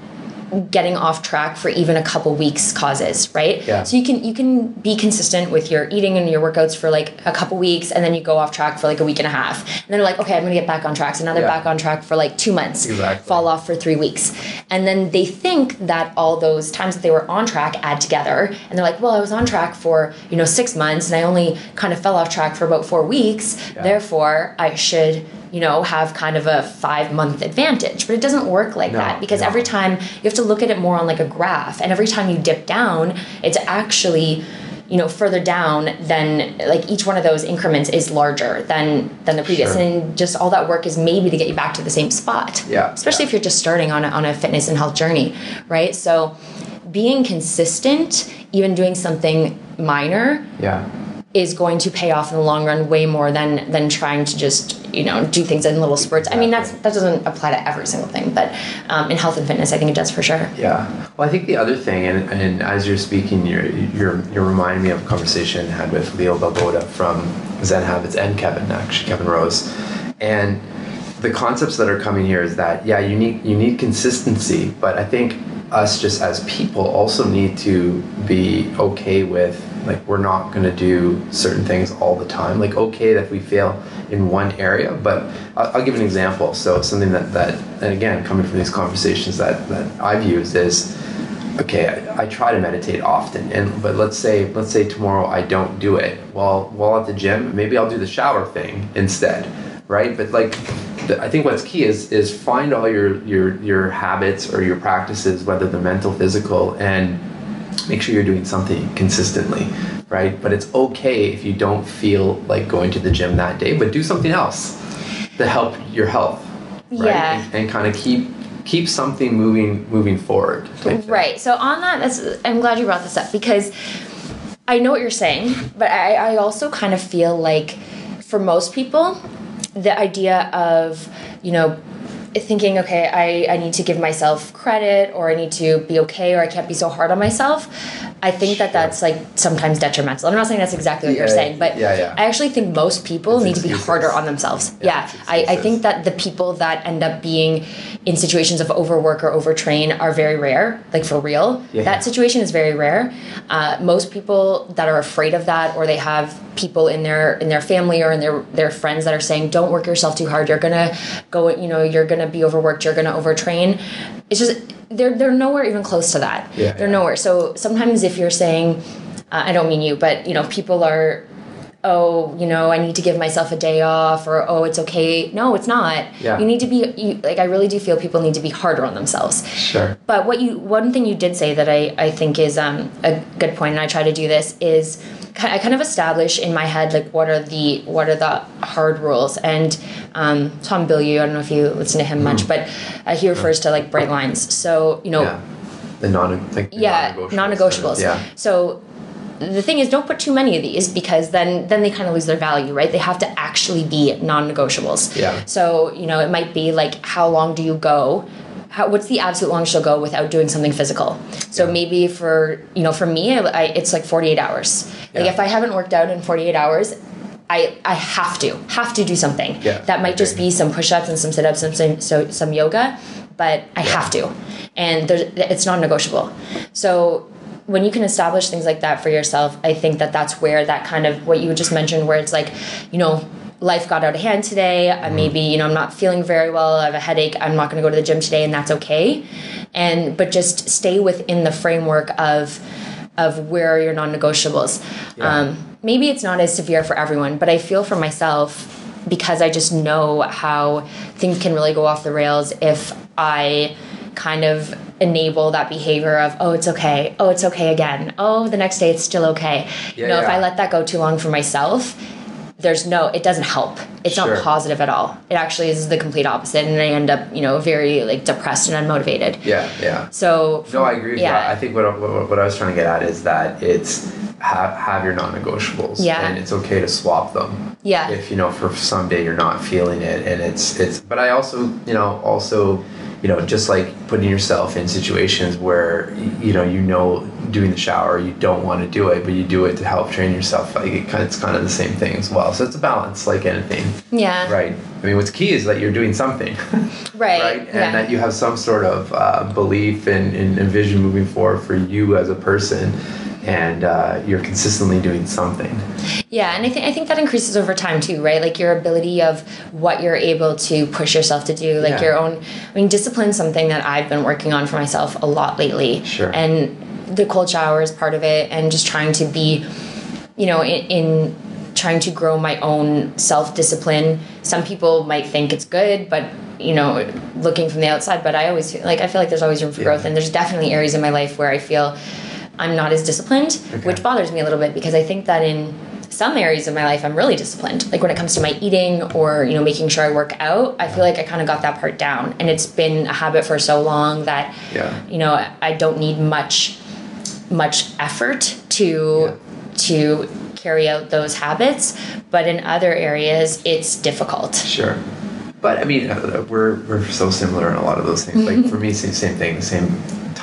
getting off track for even a couple weeks causes, right? Yeah. So you can you can be consistent with your eating and your workouts for like a couple weeks, and then you go off track for like a week and a half, and then you're like, okay, I'm gonna get back on track. So now they're Yeah. back on track for like two months, Exactly. fall off for three weeks, and then they think that all those times that they were on track add together, and they're like, well, I was on track for you know six months, and I only kind of fell off track for about four weeks. Yeah. Therefore, I should you know have kind of a five month advantage but it doesn't work like No, that because no. every time you have to look at it more on like a graph and every time you dip down it's actually you know further down than like each one of those increments is larger than than the previous Sure. and just all that work is maybe to get you back to the same spot Yeah, especially yeah. if you're just starting on a, on a fitness and health journey right so being consistent even doing something minor Yeah. is going to pay off in the long run way more than than trying to just you know do things in little spurts. I mean that's that doesn't apply to every single thing, but um, in health and fitness, I think it does for sure. Yeah. Well, I think the other thing, and, and as you're speaking, you're, you're you're reminding me of a conversation I had with Leo Babauta from Zen Habits and Kevin, actually Kevin Rose, and the concepts that are coming here is that yeah, you need you need consistency, but I think us just as people also need to be okay with like we're not going to do certain things all the time. Like okay that we fail in one area but I'll, I'll give an example. So something that that and again coming from these conversations that that i've used is okay I, I try to meditate often and but let's say let's say tomorrow i don't do it. While while at the gym maybe i'll do the shower thing instead right? But like the, i think what's key is is find all your your your habits or your practices whether they're mental physical and make sure you're doing something consistently right but it's okay if you don't feel like going to the gym that day but do something else to help your health right Yeah. and, and kind of keep keep something moving moving forward. Right. So on that, that's I'm glad you brought this up because I know what you're saying, but I, I also kind of feel like for most people, the idea of you know thinking okay I, I need to give myself credit or i need to be okay or i can't be so hard on myself i think that that's like sometimes detrimental. I'm not saying that's exactly what you're saying but yeah, yeah. i actually think most people It's need to be harder on themselves. Yeah, yeah, I, I think that the people that end up being in situations of overwork or overtrain are very rare like for real. Yeah. that situation is very rare. Uh, most people that are afraid of that or they have people in their in their family or in their their friends that are saying don't work yourself too hard. You're gonna go you know you're gonna be overworked you're gonna overtrain. It's just they're they're nowhere even close to that. Yeah, they're yeah. nowhere. So sometimes if you're saying uh, i don't mean you but you know people are oh you know i need to give myself a day off or oh it's okay no it's not. Yeah. you need to be you, like i really do feel people need to be harder on themselves. Sure. But what you one thing you did say that I, I think is um, a good point, and I try to do this is I kind of establish in my head like what are the what are the hard rules. And um, Tom Bilyeu I don't know if you listen to him much but uh, he refers to like bright lines. So you know yeah. The non like the yeah non-negotiables. non-negotiables. Yeah. So the thing is don't put too many of these because then then they kind of lose their value right? They have to actually be non-negotiables. Yeah. so you know it might be like how long do you go how, what's the absolute longest you'll go without doing something physical? So Yeah. maybe for you know for me I, I, it's like 48 hours. Like if i haven't worked out in 48 hours I, I have to have to do something. Yeah, that might just be some push-ups and some sit-ups and some so, some yoga but i have to. And there's, it's non-negotiable. So when you can establish things like that for yourself i think that that's where that kind of what you just mentioned where it's like you know life got out of hand today. Mm-hmm. I maybe you know i'm not feeling very well. I have a headache. I'm not going to go to the gym today and that's okay. And but just stay within the framework of of where are your non-negotiables. Yeah. um, maybe it's not as severe for everyone but i feel for myself because i just know how things can really go off the rails if i kind of enable that behavior of oh it's okay. Oh it's okay again. Oh the next day it's still okay. You Yeah, know if i let that go too long for myself there's no it doesn't help it's Sure. not positive at all it actually is the complete opposite and i end up you know very like depressed and unmotivated yeah yeah so No, I agree with yeah. that. I think what, what, what I was trying to get at is that it's have, have your non-negotiables. Yeah. And it's okay to swap them. Yeah. If, you know, for some day you're not feeling it and it's, it's, but I also, you know, also you know, just like putting yourself in situations where you know you know doing the shower, you don't want to do it, but you do it to help train yourself. Like it kind of, it's kind of the same thing as well. So it's a balance, like anything. Yeah. Right. I mean, what's key is that you're doing something. Right. right. And yeah. that you have some sort of uh, belief and, and, and vision moving forward for you as a person. And uh, you're consistently doing something. Yeah, and I think I think that increases over time too, right? Like your ability of what you're able to push yourself to do, like Yeah. your own. I mean, discipline is something that I've been working on for myself a lot lately. Sure. And the cold shower is part of it, and just trying to be, you know, in, in trying to grow my own self discipline. Some people might think it's good, but you know, looking from the outside, but I always feel like I feel like there's always room for Yeah. growth, and there's definitely areas in my life where I feel I'm not as disciplined, Okay. which bothers me a little bit because I think that in some areas of my life I'm really disciplined. Like when it comes to my eating or, you know, making sure I work out, I feel like I kind of got that part down. And it's been a habit for so long that Yeah. you know, I don't need much much effort to to carry out those habits, but in other areas it's difficult. Sure. But I mean, uh, we're, we're so similar in a lot of those things. Like for me, same, same thing, same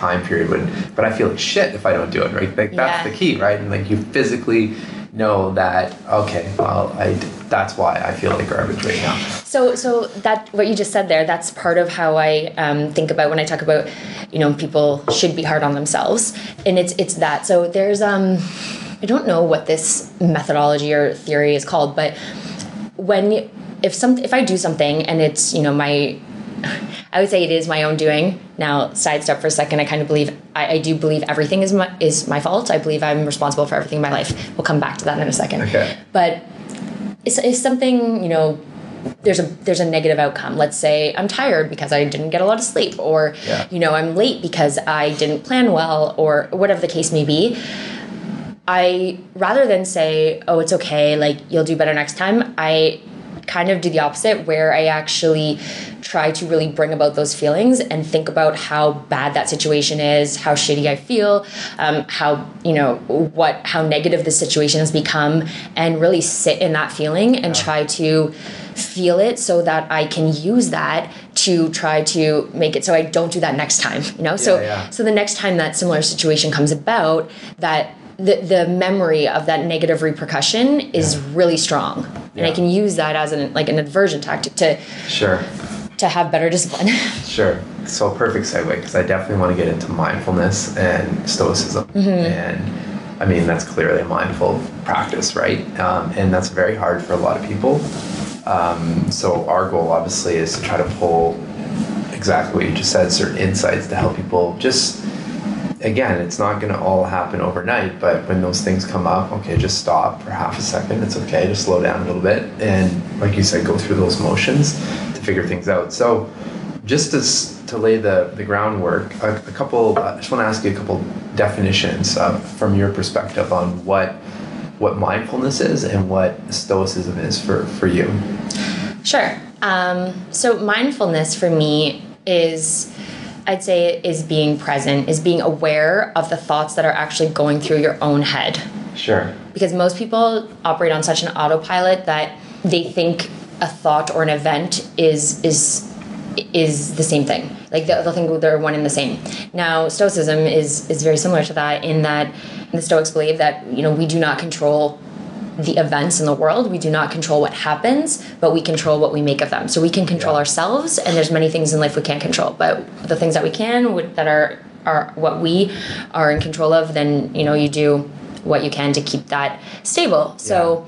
time period. But, but I feel like shit if I don't do it, right? Like that's Yeah. the key, right? And like you physically know that, okay, well, I, that's why I feel like garbage right now. So, so that what you just said there, that's part of how I um, think about when I talk about, you know, people should be hard on themselves, and it's it's that. So there's um, I don't know what this methodology or theory is called, but when if some if I do something and it's you know my I would say it is my own doing. Now, sidestep for a second. I kind of believe I, I do believe everything is my is my fault. I believe I'm responsible for everything in my life. We'll come back to that in a second. Okay. But it's, it's something you know. There's a there's a negative outcome. Let's say I'm tired because I didn't get a lot of sleep, or Yeah. you know I'm late because I didn't plan well, or whatever the case may be. I rather than say, "Oh, it's okay, like you'll do better next time," I kind of do the opposite where I actually try to really bring about those feelings and think about how bad that situation is, how shitty I feel, um, how you know what how negative the situation has become, and really sit in that feeling and try to feel it so that I can use that to try to make it so I don't do that next time. You know, so yeah. so the next time that similar situation comes about, that the the memory of that negative repercussion is really strong, and I can use that as an like an aversion tactic to Sure. to have better discipline. Sure. So perfect segue because I definitely want to get into mindfulness and stoicism, and I mean that's clearly a mindful practice, right? Um, and that's very hard for a lot of people. Um, so our goal, obviously, is to try to pull exactly what you just said, certain insights to help people just. Again, it's not going to all happen overnight, but when those things come up, okay, just stop for half a second. It's okay, to slow down a little bit, and like you said, go through those motions to figure things out. So, just as to lay the, the groundwork, a, a couple. I just want to ask you a couple definitions uh, from your perspective on what what mindfulness is and what stoicism is for for you. Sure. Um, so mindfulness for me is, I'd say, is being present, is being aware of the thoughts that are actually going through your own head. Sure. Because most people operate on such an autopilot that they think a thought or an event is is is the same thing. Like they'll, think they're one and the same. Now, Stoicism is is very similar to that in that the Stoics believe that you know we do not control the events in the world. We do not control what happens, but we control what we make of them. So we can control Yeah. ourselves, and there's many things in life we can't control. But the things that we can, that are are what we are in control of, then you know you do what you can to keep that stable. So.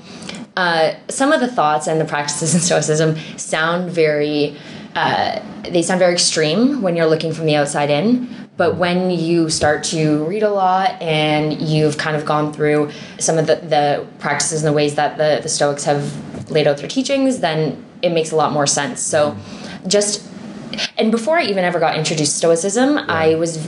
Uh, some of the thoughts and the practices in Stoicism sound very, uh, they sound very extreme when you're looking from the outside in. But when you start to read a lot and you've kind of gone through some of the, the practices and the ways that the, the Stoics have laid out their teachings, then it makes a lot more sense. So just, and before I even ever got introduced to Stoicism, I was.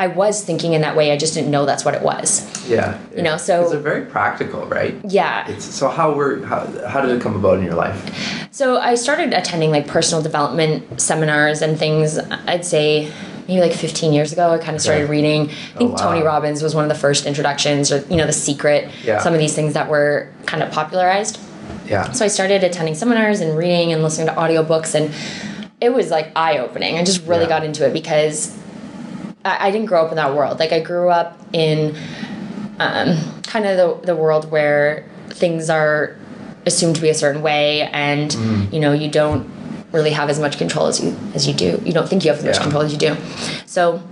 I was thinking in that way. I just didn't know that's what it was. Yeah. You know, so- it's a very practical, right? Yeah. It's, so how were how, how did it come about in your life? So I started attending like personal development seminars and things. I'd say maybe like 15 years ago. I kind of started Okay. reading. I think Oh, wow. Tony Robbins was one of the first introductions, or you know, The Secret. Yeah. Some of these things that were kind of popularized. Yeah. So I started attending seminars and reading and listening to audiobooks and it was like eye opening. I just really Yeah. got into it because I, I didn't grow up in that world. Like I grew up in um, kind of the, the world where things are assumed to be a certain way and Mm-hmm. you know you don't really have as much control as you as you do you don't think you have as much Yeah. control as you do so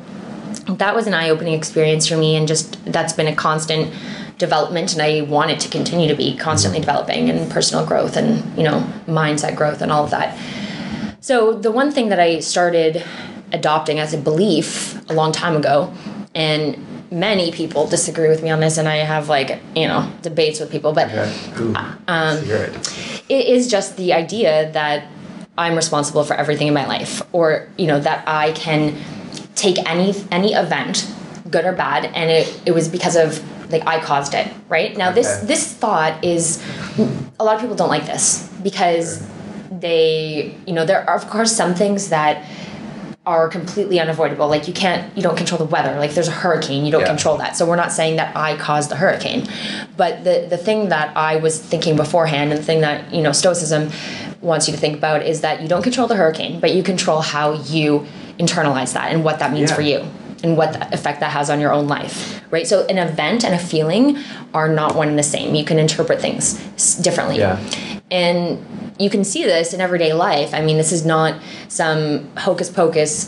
that was an eye-opening experience for me and just that's been a constant development and i want it to continue to be constantly developing and personal growth and you know mindset growth and all of that so the one thing that I started adopting as a belief a long time ago, and many people disagree with me on this, and I have like you know debates with people, but Okay. Ooh, Um, it. it is just the idea that I'm responsible for everything in my life, or you know that I can take any any event, good or bad, and it, it was because of like I caused it. Right now, this this thought is a lot of people don't like this because they you know there are of course some things that are completely unavoidable. Like you can't you don't control the weather. Like there's a hurricane you don't Yeah. control that. So we're not saying that i caused the hurricane. But the the thing that i was thinking beforehand and the thing that you know stoicism wants you to think about is that you don't control the hurricane but you control how you internalize that and what that means Yeah. for you and what the effect that has on your own life right? So an event and a feeling are not one and the same. You can interpret things differently. Yeah. and you can see this in everyday life. I mean, this is not some hocus pocus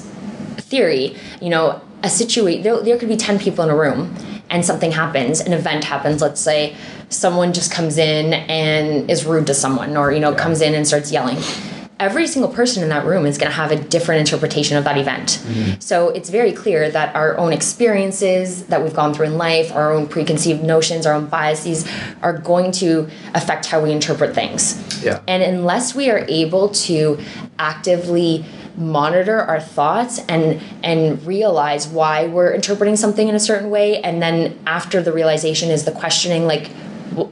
theory. You know, a situation, there, there could be 10 people in a room and something happens, an event happens. Let's say someone just comes in and is rude to someone or, you know, comes in and starts yelling. Every single person in that room is going to have a different interpretation of that event. Mm-hmm. So it's very clear that our own experiences that we've gone through in life, our own preconceived notions, our own biases are going to affect how we interpret things. Yeah. And unless we are able to actively monitor our thoughts and and realize why we're interpreting something in a certain way and then after the realization is the questioning like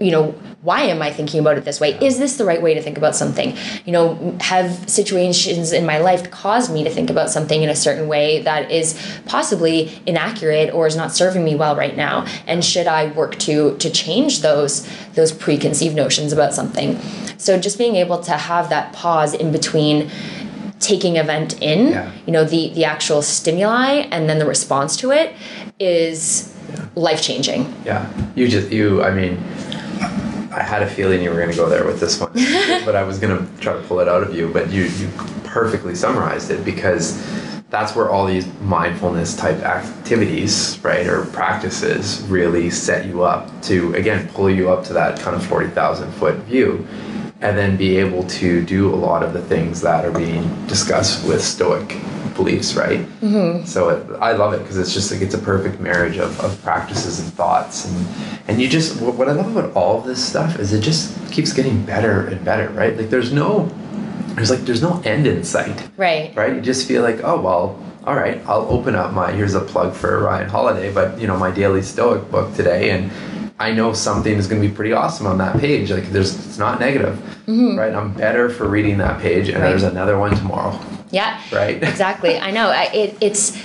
you know why am i thinking about it this way? Is this the right way to think about something? You know have situations in my life caused me to think about something in a certain way that is possibly inaccurate or is not serving me well right now? And should i work to to change those those preconceived notions about something? So just being able to have that pause in between taking event in Yeah. you know the the actual stimuli and then the response to it is life changing Yeah, you just you. I mean, I had a feeling you were going to go there with this one, but I was going to try to pull it out of you. But you you perfectly summarized it because that's where all these mindfulness type activities, right, or practices really set you up to again pull you up to that kind of forty thousand foot view. And then be able to do a lot of the things that are being discussed with Stoic beliefs, right? So it, I love it because it's just like it's a perfect marriage of, of practices and thoughts, and and you just what what I love about all of this stuff is it just keeps getting better and better, right? Like there's no there's like there's no end in sight, right right? You just feel like oh well, all right, I'll open up my here's a plug for Ryan Holiday, but you know my daily Stoic book today, and I know something is going to be pretty awesome on that page. Like there's it's not negative, right? I'm better for reading that page, and Mm-hmm. Right. there's another one tomorrow, yeah right? exactly i know I, it, it's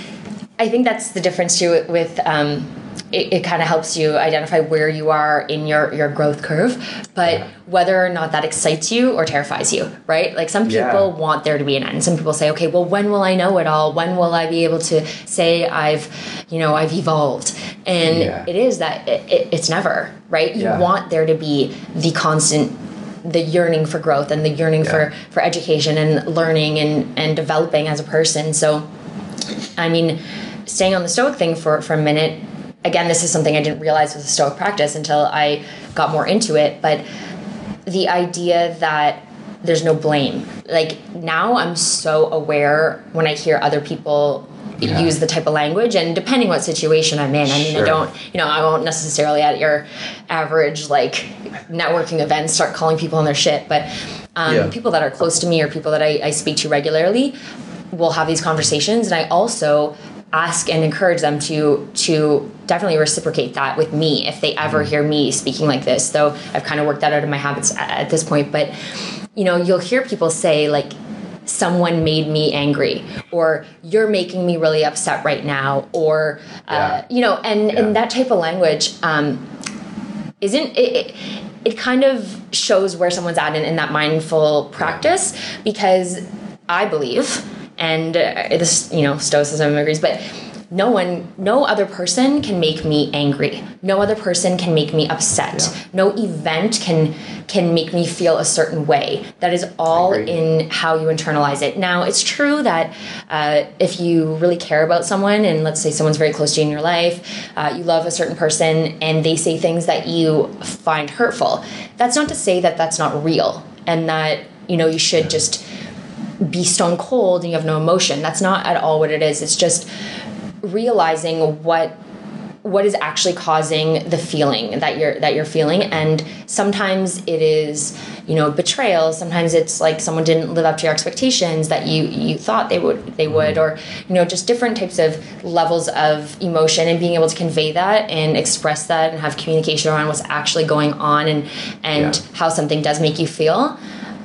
i think that's the difference too with, um, it, it kind of helps you identify where you are in your your growth curve but Yeah. whether or not that excites you or terrifies you right like some Yeah. people want there to be an end some people say okay well when will i know it all when will i be able to say i've you know i've evolved and Yeah. it is that it, it, it's never right you Yeah. want there to be the constant the yearning for growth and the yearning Yeah. for for education and learning and and developing as a person so i mean staying on the stoic thing for for a minute again this is something i didn't realize was a stoic practice until i got more into it but the idea that there's no blame like now i'm so aware when i hear other people Yeah. use the type of language and depending what situation i'm in i mean Sure. i don't you know i won't necessarily at your average like networking event start calling people on their shit but um, Yeah. people that are close to me or people that I, I speak to regularly will have these conversations and i also ask and encourage them to to definitely reciprocate that with me if they ever hear me speaking like this though i've kind of worked that out of my habits at, at this point but you know you'll hear people say like someone made me angry or you're making me really upset right now or uh, Yeah. you know and Yeah. and that type of language um, isn't it, it it kind of shows where someone's at in, in that mindful practice because I believe, and uh, this, you know, Stoicism agrees, but no one, no other person can make me angry. No other person can make me upset. Yeah. No event can can make me feel a certain way. That is all in how you internalize it. Now, it's true that uh, if you really care about someone, and let's say someone's very close to you in your life, uh, you love a certain person, and they say things that you find hurtful, that's not to say that that's not real and that you know you should just be stone cold and you have no emotion. That's not at all what it is. It's just realizing what what is actually causing the feeling that you're that you're feeling. And sometimes it is you know betrayal. Sometimes it's like someone didn't live up to your expectations that you you thought they would they mm-hmm. would or you know just different types of levels of emotion and being able to convey that and express that and have communication around what's actually going on and and Yeah. how something does make you feel.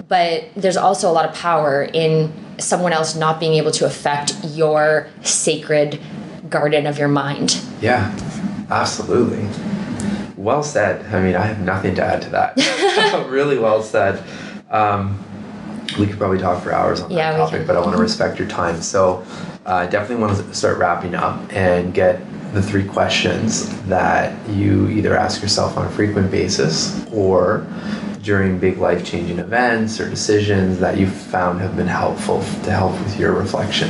But there's also a lot of power in someone else not being able to affect your sacred garden of your mind. Yeah, absolutely. Well said. I mean, I have nothing to add to that. really well said. Um, we could probably talk for hours on Yeah, that topic, but I want to respect your time. So, uh, definitely want to start wrapping up and get the three questions that you either ask yourself on a frequent basis or during big life changing events or decisions that you've found have been helpful to help with your reflection.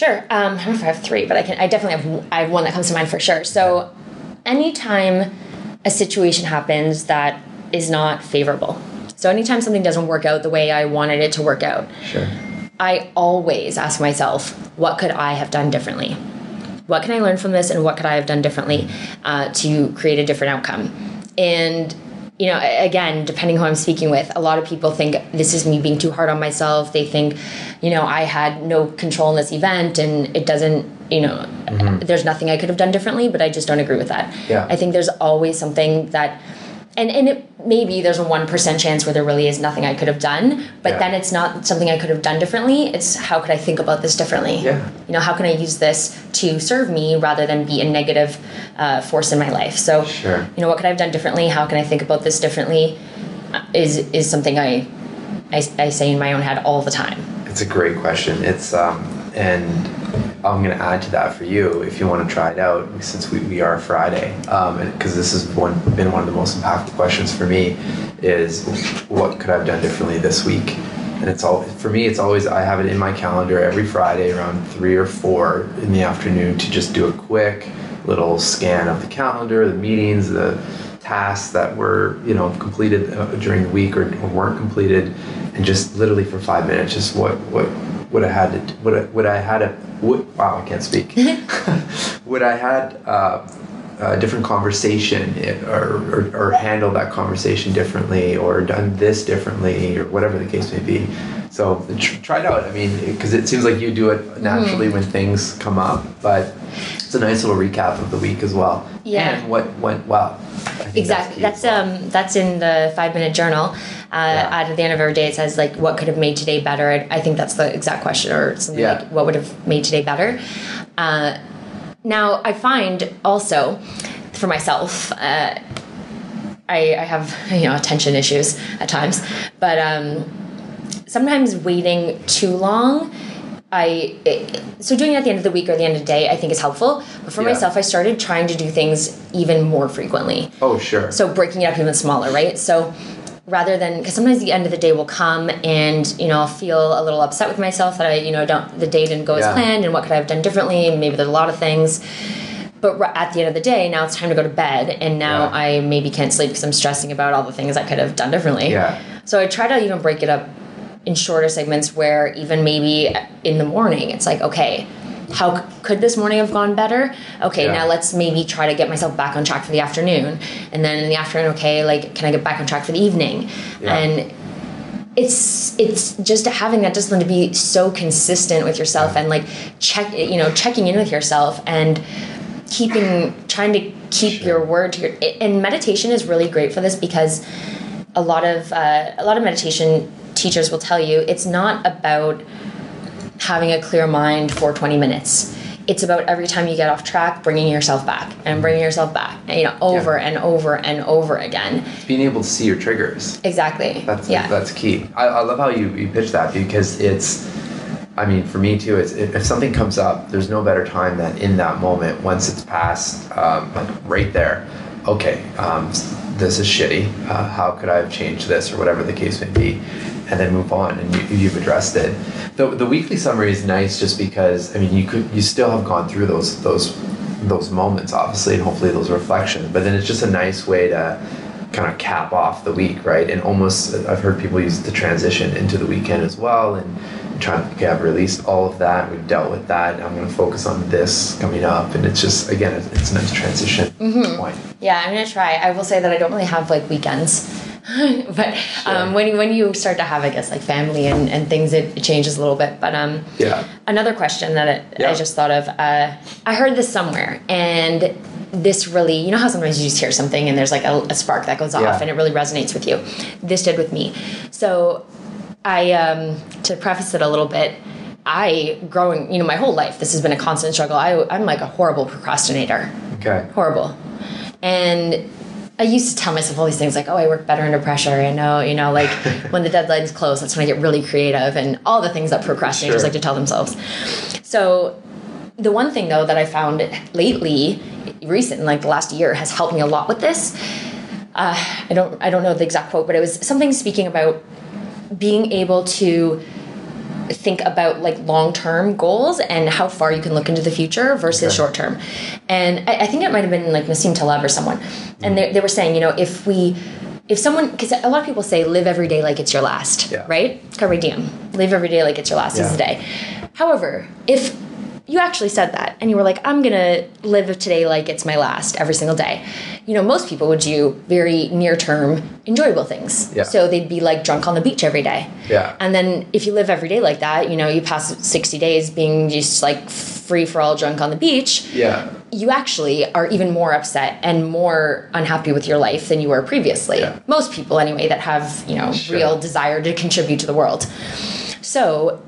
Sure. Um, I don't know if I have three, but I can. I definitely have. I have one that comes to mind for sure. So, anytime a situation happens that is not favorable, so anytime something doesn't work out the way I wanted it to work out, Sure. I always ask myself, what could I have done differently? What can I learn from this, and what could I have done differently uh, to create a different outcome? And you know, again, depending who I'm speaking with, a lot of people think this is me being too hard on myself. They think, you know, I had no control in this event, and it doesn't, you know, mm-hmm. there's nothing I could have done differently. But I just don't agree with that. Yeah. I think there's always something that and and it maybe there's a one percent chance where there really is nothing I could have done, but Yeah. then it's not something I could have done differently. It's how could I think about this differently? Yeah. You know, how can I use this to serve me rather than be a negative uh, force in my life? So, Sure. you know, what could I have done differently? How can I think about this differently? Is is something I, I I say in my own head all the time. It's a great question. It's um, and I'm going to add to that for you if you want to try it out since we, we are Friday. Um, because this has one been one of the most impactful questions for me is what could I have done differently this week? And it's all for me. It's always I have it in my calendar every Friday around three or four in the afternoon to just do a quick little scan of the calendar, the meetings, the tasks that were you know completed uh, during the week or, or weren't completed, and just literally for five minutes, just what what would I had to would I, would I had a wow I can't speak would I had uh, a different conversation eh, or, or or handled that conversation differently or done this differently or whatever the case may be. So tr- try it out. I mean, because it seems like you do it naturally when things come up, but it's a nice little recap of the week as well. Yeah. And what went well. Exactly. key That's, um that's in the five minute journal. Uh, At the end of every day, it says like, "What could have made today better?" I, I think that's the exact question, or something Yeah. like, "What would have made today better?" Uh, now, I find also for myself, uh, I, I have you know attention issues at times, but um, sometimes waiting too long. I it, so doing it at the end of the week or the end of the day, I think is helpful. But for Yeah. myself, I started trying to do things even more frequently. Oh sure. So breaking it up even smaller, right? So rather than because sometimes the end of the day will come and you know I'll feel a little upset with myself that I you know don't the day didn't go Yeah. as planned and what could I have done differently? And maybe there's a lot of things. But at the end of the day, now it's time to go to bed, and now Yeah. I maybe can't sleep because I'm stressing about all the things I could have done differently. Yeah. So I try to even break it up in shorter segments where even maybe in the morning it's like okay how c- could this morning have gone better okay Yeah. now let's maybe try to get myself back on track for the afternoon and then in the afternoon okay like can i get back on track for the evening Yeah. and it's it's just having that discipline to be so consistent with yourself and like check you know checking in with yourself and keeping trying to keep Sure. your word to your and meditation is really great for this because a lot of uh, a lot of meditation teachers will tell you it's not about having a clear mind for 20 minutes it's about every time you get off track, bringing yourself back and bringing yourself back, you know, over Yeah. and over and over again. being able to see your triggers. Exactly. That's yeah. that's key. I, I love how you, you pitch that because it's. I mean, for me too, it's if if something comes up, there's no better time than in that moment. Once it's passed, um, like right there. Okay, um, this is shitty. Uh, how could I have changed this, or whatever the case may be, and then move on. And you, you've addressed it. The the weekly summary is nice just because I mean you could you still have gone through those those those moments obviously and hopefully those reflections, but then it's just a nice way to kind of cap off the week, right? And almost, I've heard people use the transition into the weekend as well, and trying to okay, have released all of that. We've dealt with that. I'm going to focus on this coming up, and it's just again, it's, it's a nice transition mm-hmm. point. Yeah, I'm gonna try. I will say that I don't really have like weekends. but um, when, you, when you start to have, I guess, like family and, and things, it, it changes a little bit. But um, Yeah. another question that it, Yeah. I just thought of uh, I heard this somewhere, and this really, you know how sometimes you just hear something and there's like a, a spark that goes off Yeah. and it really resonates with you. This did with me. So, I, um, to preface it a little bit, I, growing, you know, my whole life, this has been a constant struggle. I, I'm like a horrible procrastinator Okay. horrible. And I used to tell myself all these things like, oh, I work better under pressure. I know, you know, like when the deadline's close, that's when I get really creative and all the things that procrastinators Sure. like to tell themselves. So, the one thing though that I found lately, recent, like the last year, has helped me a lot with this. Uh, I don't, I don't know the exact quote, but it was something speaking about being able to think about like long-term goals and how far you can look into the future versus Okay. short-term and I, I think it might have been like Nassim Taleb or someone and they, they were saying you know if we if someone because a lot of people say live every day like it's your last Yeah. right carpe diem live every day like it's your last Yeah. is the day however if you actually said that and you were like i'm gonna live today like it's my last every single day you know most people would do very near term enjoyable things Yeah. so they'd be like drunk on the beach every day Yeah. and then if you live every day like that, you know, you pass 60 days being just like free for all drunk on the beach, Yeah. you actually are even more upset and more unhappy with your life than you were previously. Yeah. Most people anyway that have, you know, Sure. real desire to contribute to the world. So,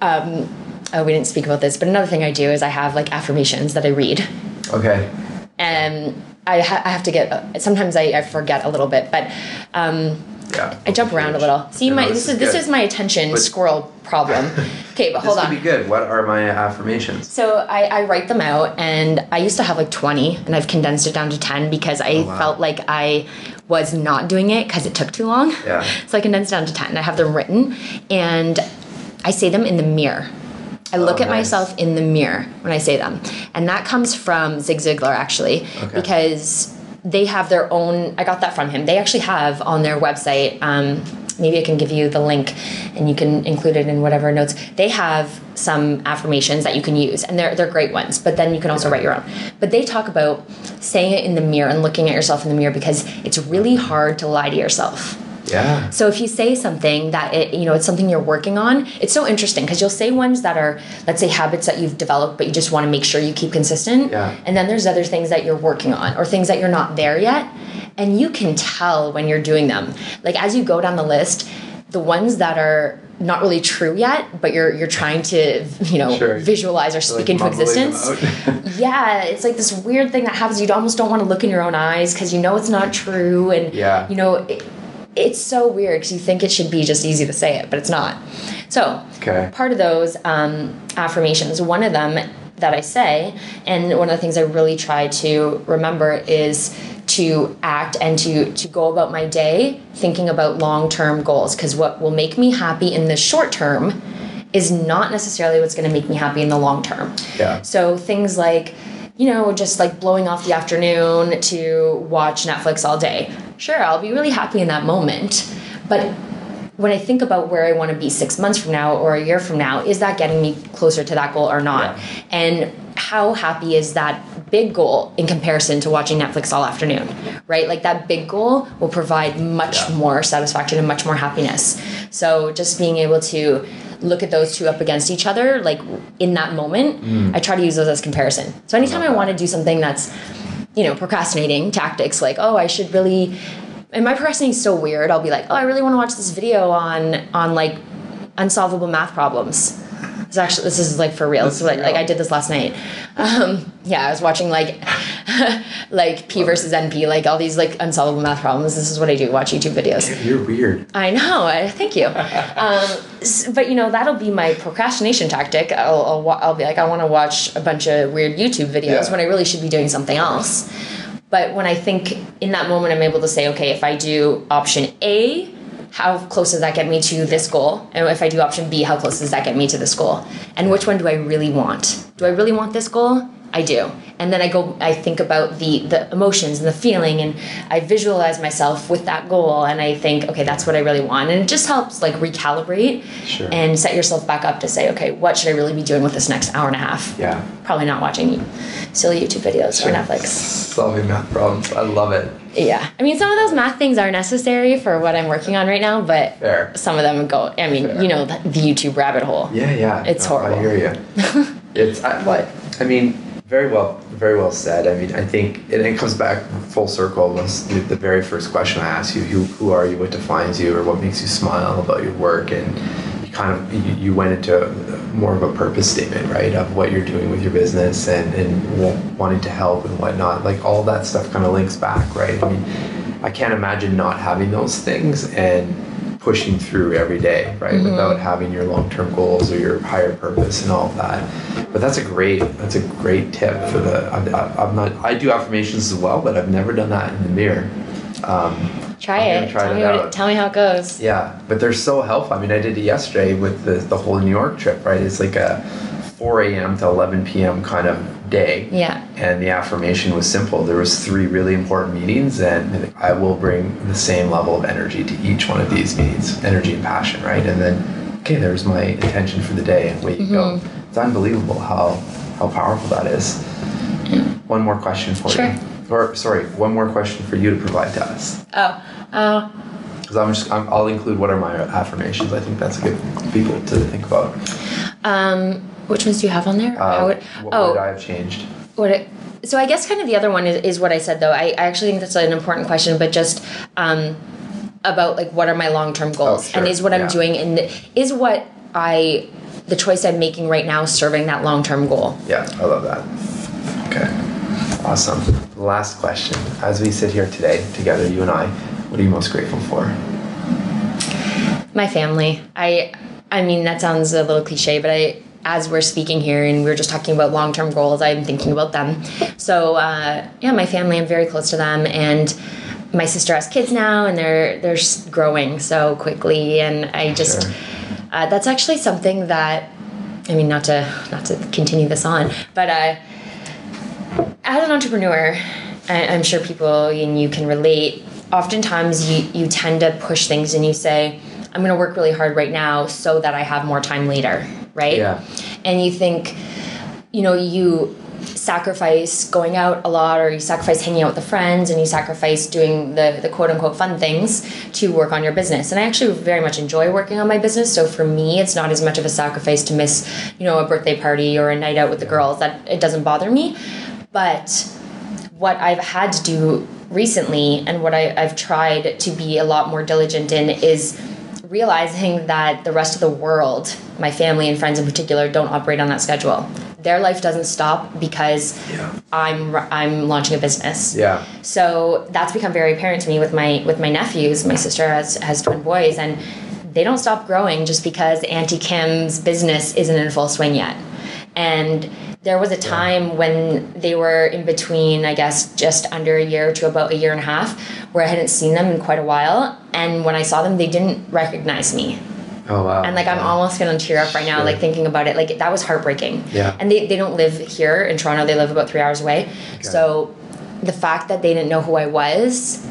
um, oh, we didn't speak about this, but another thing I do is I have like affirmations that I read Okay. and I, ha- I have to get sometimes I, I forget a little bit but um, Yeah. I jump around a little see Yeah, my this, this is is this is my attention But- squirrel problem okay but hold on. This could be good. What are my affirmations? so I, I write them out and I used to have like 20 and I've condensed it down to 10 because I Oh, wow. felt like I was not doing it because it took too long Yeah. so I condensed it down to 10 I have them written and I say them in the mirror I look Oh, at nice. myself in the mirror when I say them. And that comes from Zig Ziglar, actually, Okay. because they have their own. I got that from him. They actually have on their website. Um, maybe I can give you the link and you can include it in whatever notes. They have some affirmations that you can use, and they're, they're great ones, but then you can also write your own. But they talk about saying it in the mirror and looking at yourself in the mirror because it's really hard to lie to yourself. Yeah. So if you say something that it, you know it's something you're working on, it's so interesting because you'll say ones that are let's say habits that you've developed but you just want to make sure you keep consistent. Yeah. And then there's other things that you're working on or things that you're not there yet and you can tell when you're doing them. Like as you go down the list, the ones that are not really true yet, but you're you're trying to, you know, Sure. visualize or speak Like into existence. yeah, it's like this weird thing that happens. You almost don't want to look in your own eyes because you know it's not true, and Yeah. you know it, it's so weird because you think it should be just easy to say it, but it's not. So, Okay. part of those um, affirmations, one of them that I say, and one of the things I really try to remember is to act and to to go about my day thinking about long term goals because what will make me happy in the short term is not necessarily what's going to make me happy in the long term. Yeah. So things like, you know, just like blowing off the afternoon to watch Netflix all day. Sure, I'll be really happy in that moment. But when I think about where I want to be six months from now or a year from now, is that getting me closer to that goal or not? Yeah. And how happy is that big goal in comparison to watching Netflix all afternoon, right? Like that big goal will provide much Yeah. more satisfaction and much more happiness. So just being able to look at those two up against each other, like in that moment, mm. I try to use those as comparison. So anytime I want to do something that's, you know, procrastinating tactics, like, oh, I should really, and my procrastinating is so weird. I'll be like, oh, I really want to watch this video on on like unsolvable math problems. This actually, this is like for real. This This is like. I did this last night. Um, yeah, I was watching like like P versus NP, like all these like unsolvable math problems. This is what I do: watch YouTube videos. Damn, You're weird. I know. I, thank you. Um, but you know that'll be my procrastination tactic. I'll I'll, I'll be like, I want to watch a bunch of weird YouTube videos Yeah. when I really should be doing something else. But when I think in that moment, I'm able to say, okay, if I do option A, how close does that get me to this goal? And if I do option B, how close does that get me to this goal? And which one do I really want? Do I really want this goal? I do. And then I go I think about the the emotions and the feeling and I visualize myself with that goal and I think, okay, that's what I really want. And it just helps like recalibrate Sure. and set yourself back up to say, okay, what should I really be doing with this next hour and a half? Yeah. Probably not watching silly YouTube videos Sure. or Netflix. Solving math problems. I love it. Yeah. I mean, some of those math things are necessary for what I'm working on right now, but Fair. some of them go, I mean, Fair. you know, the, the YouTube rabbit hole. Yeah, yeah. It's No, horrible. I hear you. it's I, What? I mean, very well, very well said. I mean, I think and it comes back full circle. The, the very first question I asked you: who, who are you? What defines you? Or what makes you smile about your work? And you kind of you, you went into more of a purpose statement, right, of what you're doing with your business and and wanting to help and whatnot. Like all that stuff kind of links back, right? I mean, I can't imagine not having those things and pushing through every day, right? Without having your long-term goals or your higher purpose and all of that. But that's a great that's a great tip for the. I'm, I'm not. I do affirmations as well, but I've never done that in the mirror. Um, Try it. try tell, me out. it. Tell me how it goes. yeah, but they're so helpful. I mean, I did it yesterday with the the whole New York trip, right? It's like a 4 a.m. to 11 p.m. kind of day. Yeah. And the affirmation was simple. There was three really important meetings, and I will bring the same level of energy to each one of these meetings, energy and passion, right? And then, okay, there's my intention for the day, and away you go. Mm-hmm. It's unbelievable how how powerful that is. One more question for Sure. you, or sorry, one more question for you to provide to us. Oh. Oh. Because I'm just, I'm, I'll include what are my affirmations. I think that's a good people to think about. Um, which ones do you have on there? Uh, How would- what oh, would I have changed? what it, so I guess kind of the other one is, is what I said though. I, I actually think that's an important question, but just um, about like what are my long term goals Oh, sure. and is what I'm doing and is what I the choice I'm making right now serving that long term goal. Yeah, I love that. Okay, awesome. Last question. As we sit here today together, you and I, what are you most grateful for? My family. I I mean that sounds a little cliche, but I as we're speaking here and we are just talking about long term goals, I'm thinking about them. So uh, yeah, my family. I'm very close to them, and my sister has kids now, and they're they're growing so quickly, and I just Sure. uh, that's actually something that I mean not to not to continue this on, but uh, as an entrepreneur, I, I'm sure people and you can relate. Oftentimes, you you tend to push things and you say, "I'm going to work really hard right now so that I have more time later," right? Yeah. And you think, you know, you sacrifice going out a lot, or you sacrifice hanging out with the friends, and you sacrifice doing the the quote unquote fun things to work on your business. And I actually very much enjoy working on my business. So for me, it's not as much of a sacrifice to miss, you know, a birthday party or a night out with the girls. That it doesn't bother me, but what I've had to do recently and what I, I've tried to be a lot more diligent in is realizing that the rest of the world, my family and friends in particular, don't operate on that schedule. Their life doesn't stop because Yeah. I'm I'm launching a business. Yeah. So that's become very apparent to me with my with my nephews. My sister has has twin boys, and they don't stop growing just because Auntie Kim's business isn't in full swing yet. And there was a time when they were in between, I guess, just under a year to about a year and a half, where I hadn't seen them in quite a while. And when I saw them, they didn't recognize me Oh wow. and like I'm almost gonna tear up right now, Sure. like thinking about it. Like that was heartbreaking. Yeah. And they, they don't live here in Toronto. They live about three hours away. Okay. So the fact that they didn't know who I was,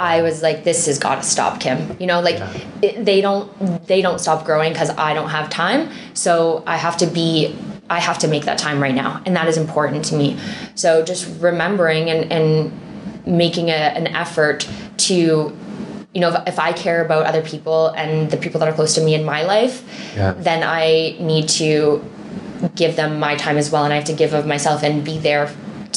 I was like, this has got to stop, Kim. You know, like Yeah. it, they don't they don't stop growing because I don't have time. So I have to be. I have to make that time right now, and that is important to me. So just remembering and and making a, an effort to you know, if, if I care about other people and the people that are close to me in my life, Yeah. then I need to give them my time as well, and I have to give of myself and be there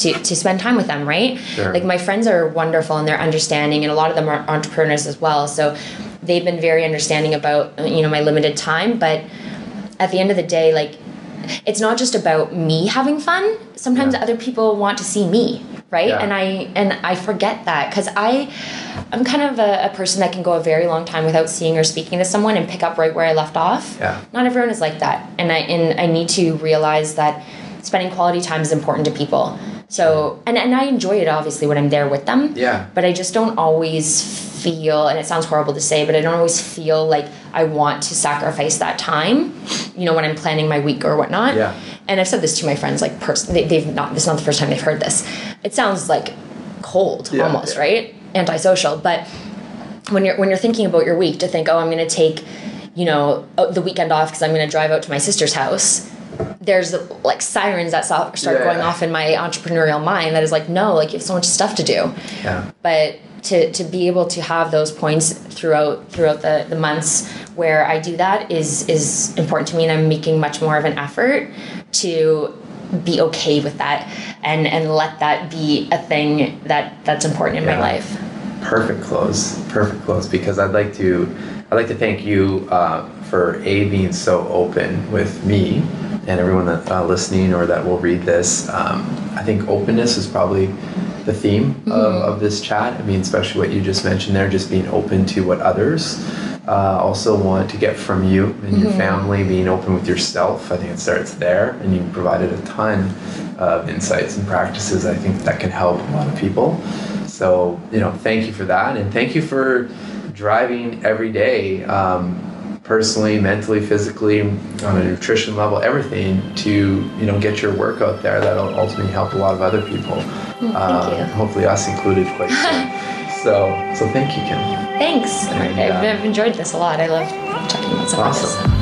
to, to spend time with them, right? Sure. Like my friends are wonderful and they're understanding, and a lot of them are entrepreneurs as well. So they've been very understanding about you know my limited time, but at the end of the day, like it's not just about me having fun. Sometimes Yeah. other people want to see me, right? Yeah. And I and I forget that because I I'm kind of a, a person that can go a very long time without seeing or speaking to someone and pick up right where I left off. Yeah. Not everyone is like that, and I and I need to realize that spending quality time is important to people. So and and I enjoy it obviously when I'm there with them. Yeah. But I just don't always feel, and it sounds horrible to say, but I don't always feel like I want to sacrifice that time. You know, when I'm planning my week or whatnot. Yeah. And I've said this to my friends, like, pers- they, they've not. This is not the first time they've heard this. It sounds like cold, Yeah, almost, yeah. right? Antisocial, but when you're when you're thinking about your week, to think, oh, I'm going to take, you know, uh, the weekend off because I'm going to drive out to my sister's house. There's like sirens that start Yeah. going off in my entrepreneurial mind. That is like, no, like you have so much stuff to do Yeah. but to, to be able to have those points throughout throughout the, the months where I do that is is important to me and I'm making much more of an effort to be okay with that and and let that be a thing that that's important in Yeah. my life. Perfect close. Perfect close. Because I'd like to, I'd like to thank you uh, for a being so open with me and everyone that uh, listening or that will read this. Um, I think openness is probably the theme of, of this chat. I mean, especially what you just mentioned there, just being open to what others uh, also want to get from you and your family, being open with yourself. I think it starts there, and you provided a ton of insights and practices. I think that can help a lot of people. So, you know, thank you for that. And thank you for driving every day, um, personally, mentally, physically, on a nutrition level, everything to, you know, get your work out there that'll ultimately help a lot of other people. uh. Hopefully, us included, quite soon. so, so thank you, Kim. Thanks. And, I've, uh, I've enjoyed this a lot. I love talking about stuff like this. Awesome.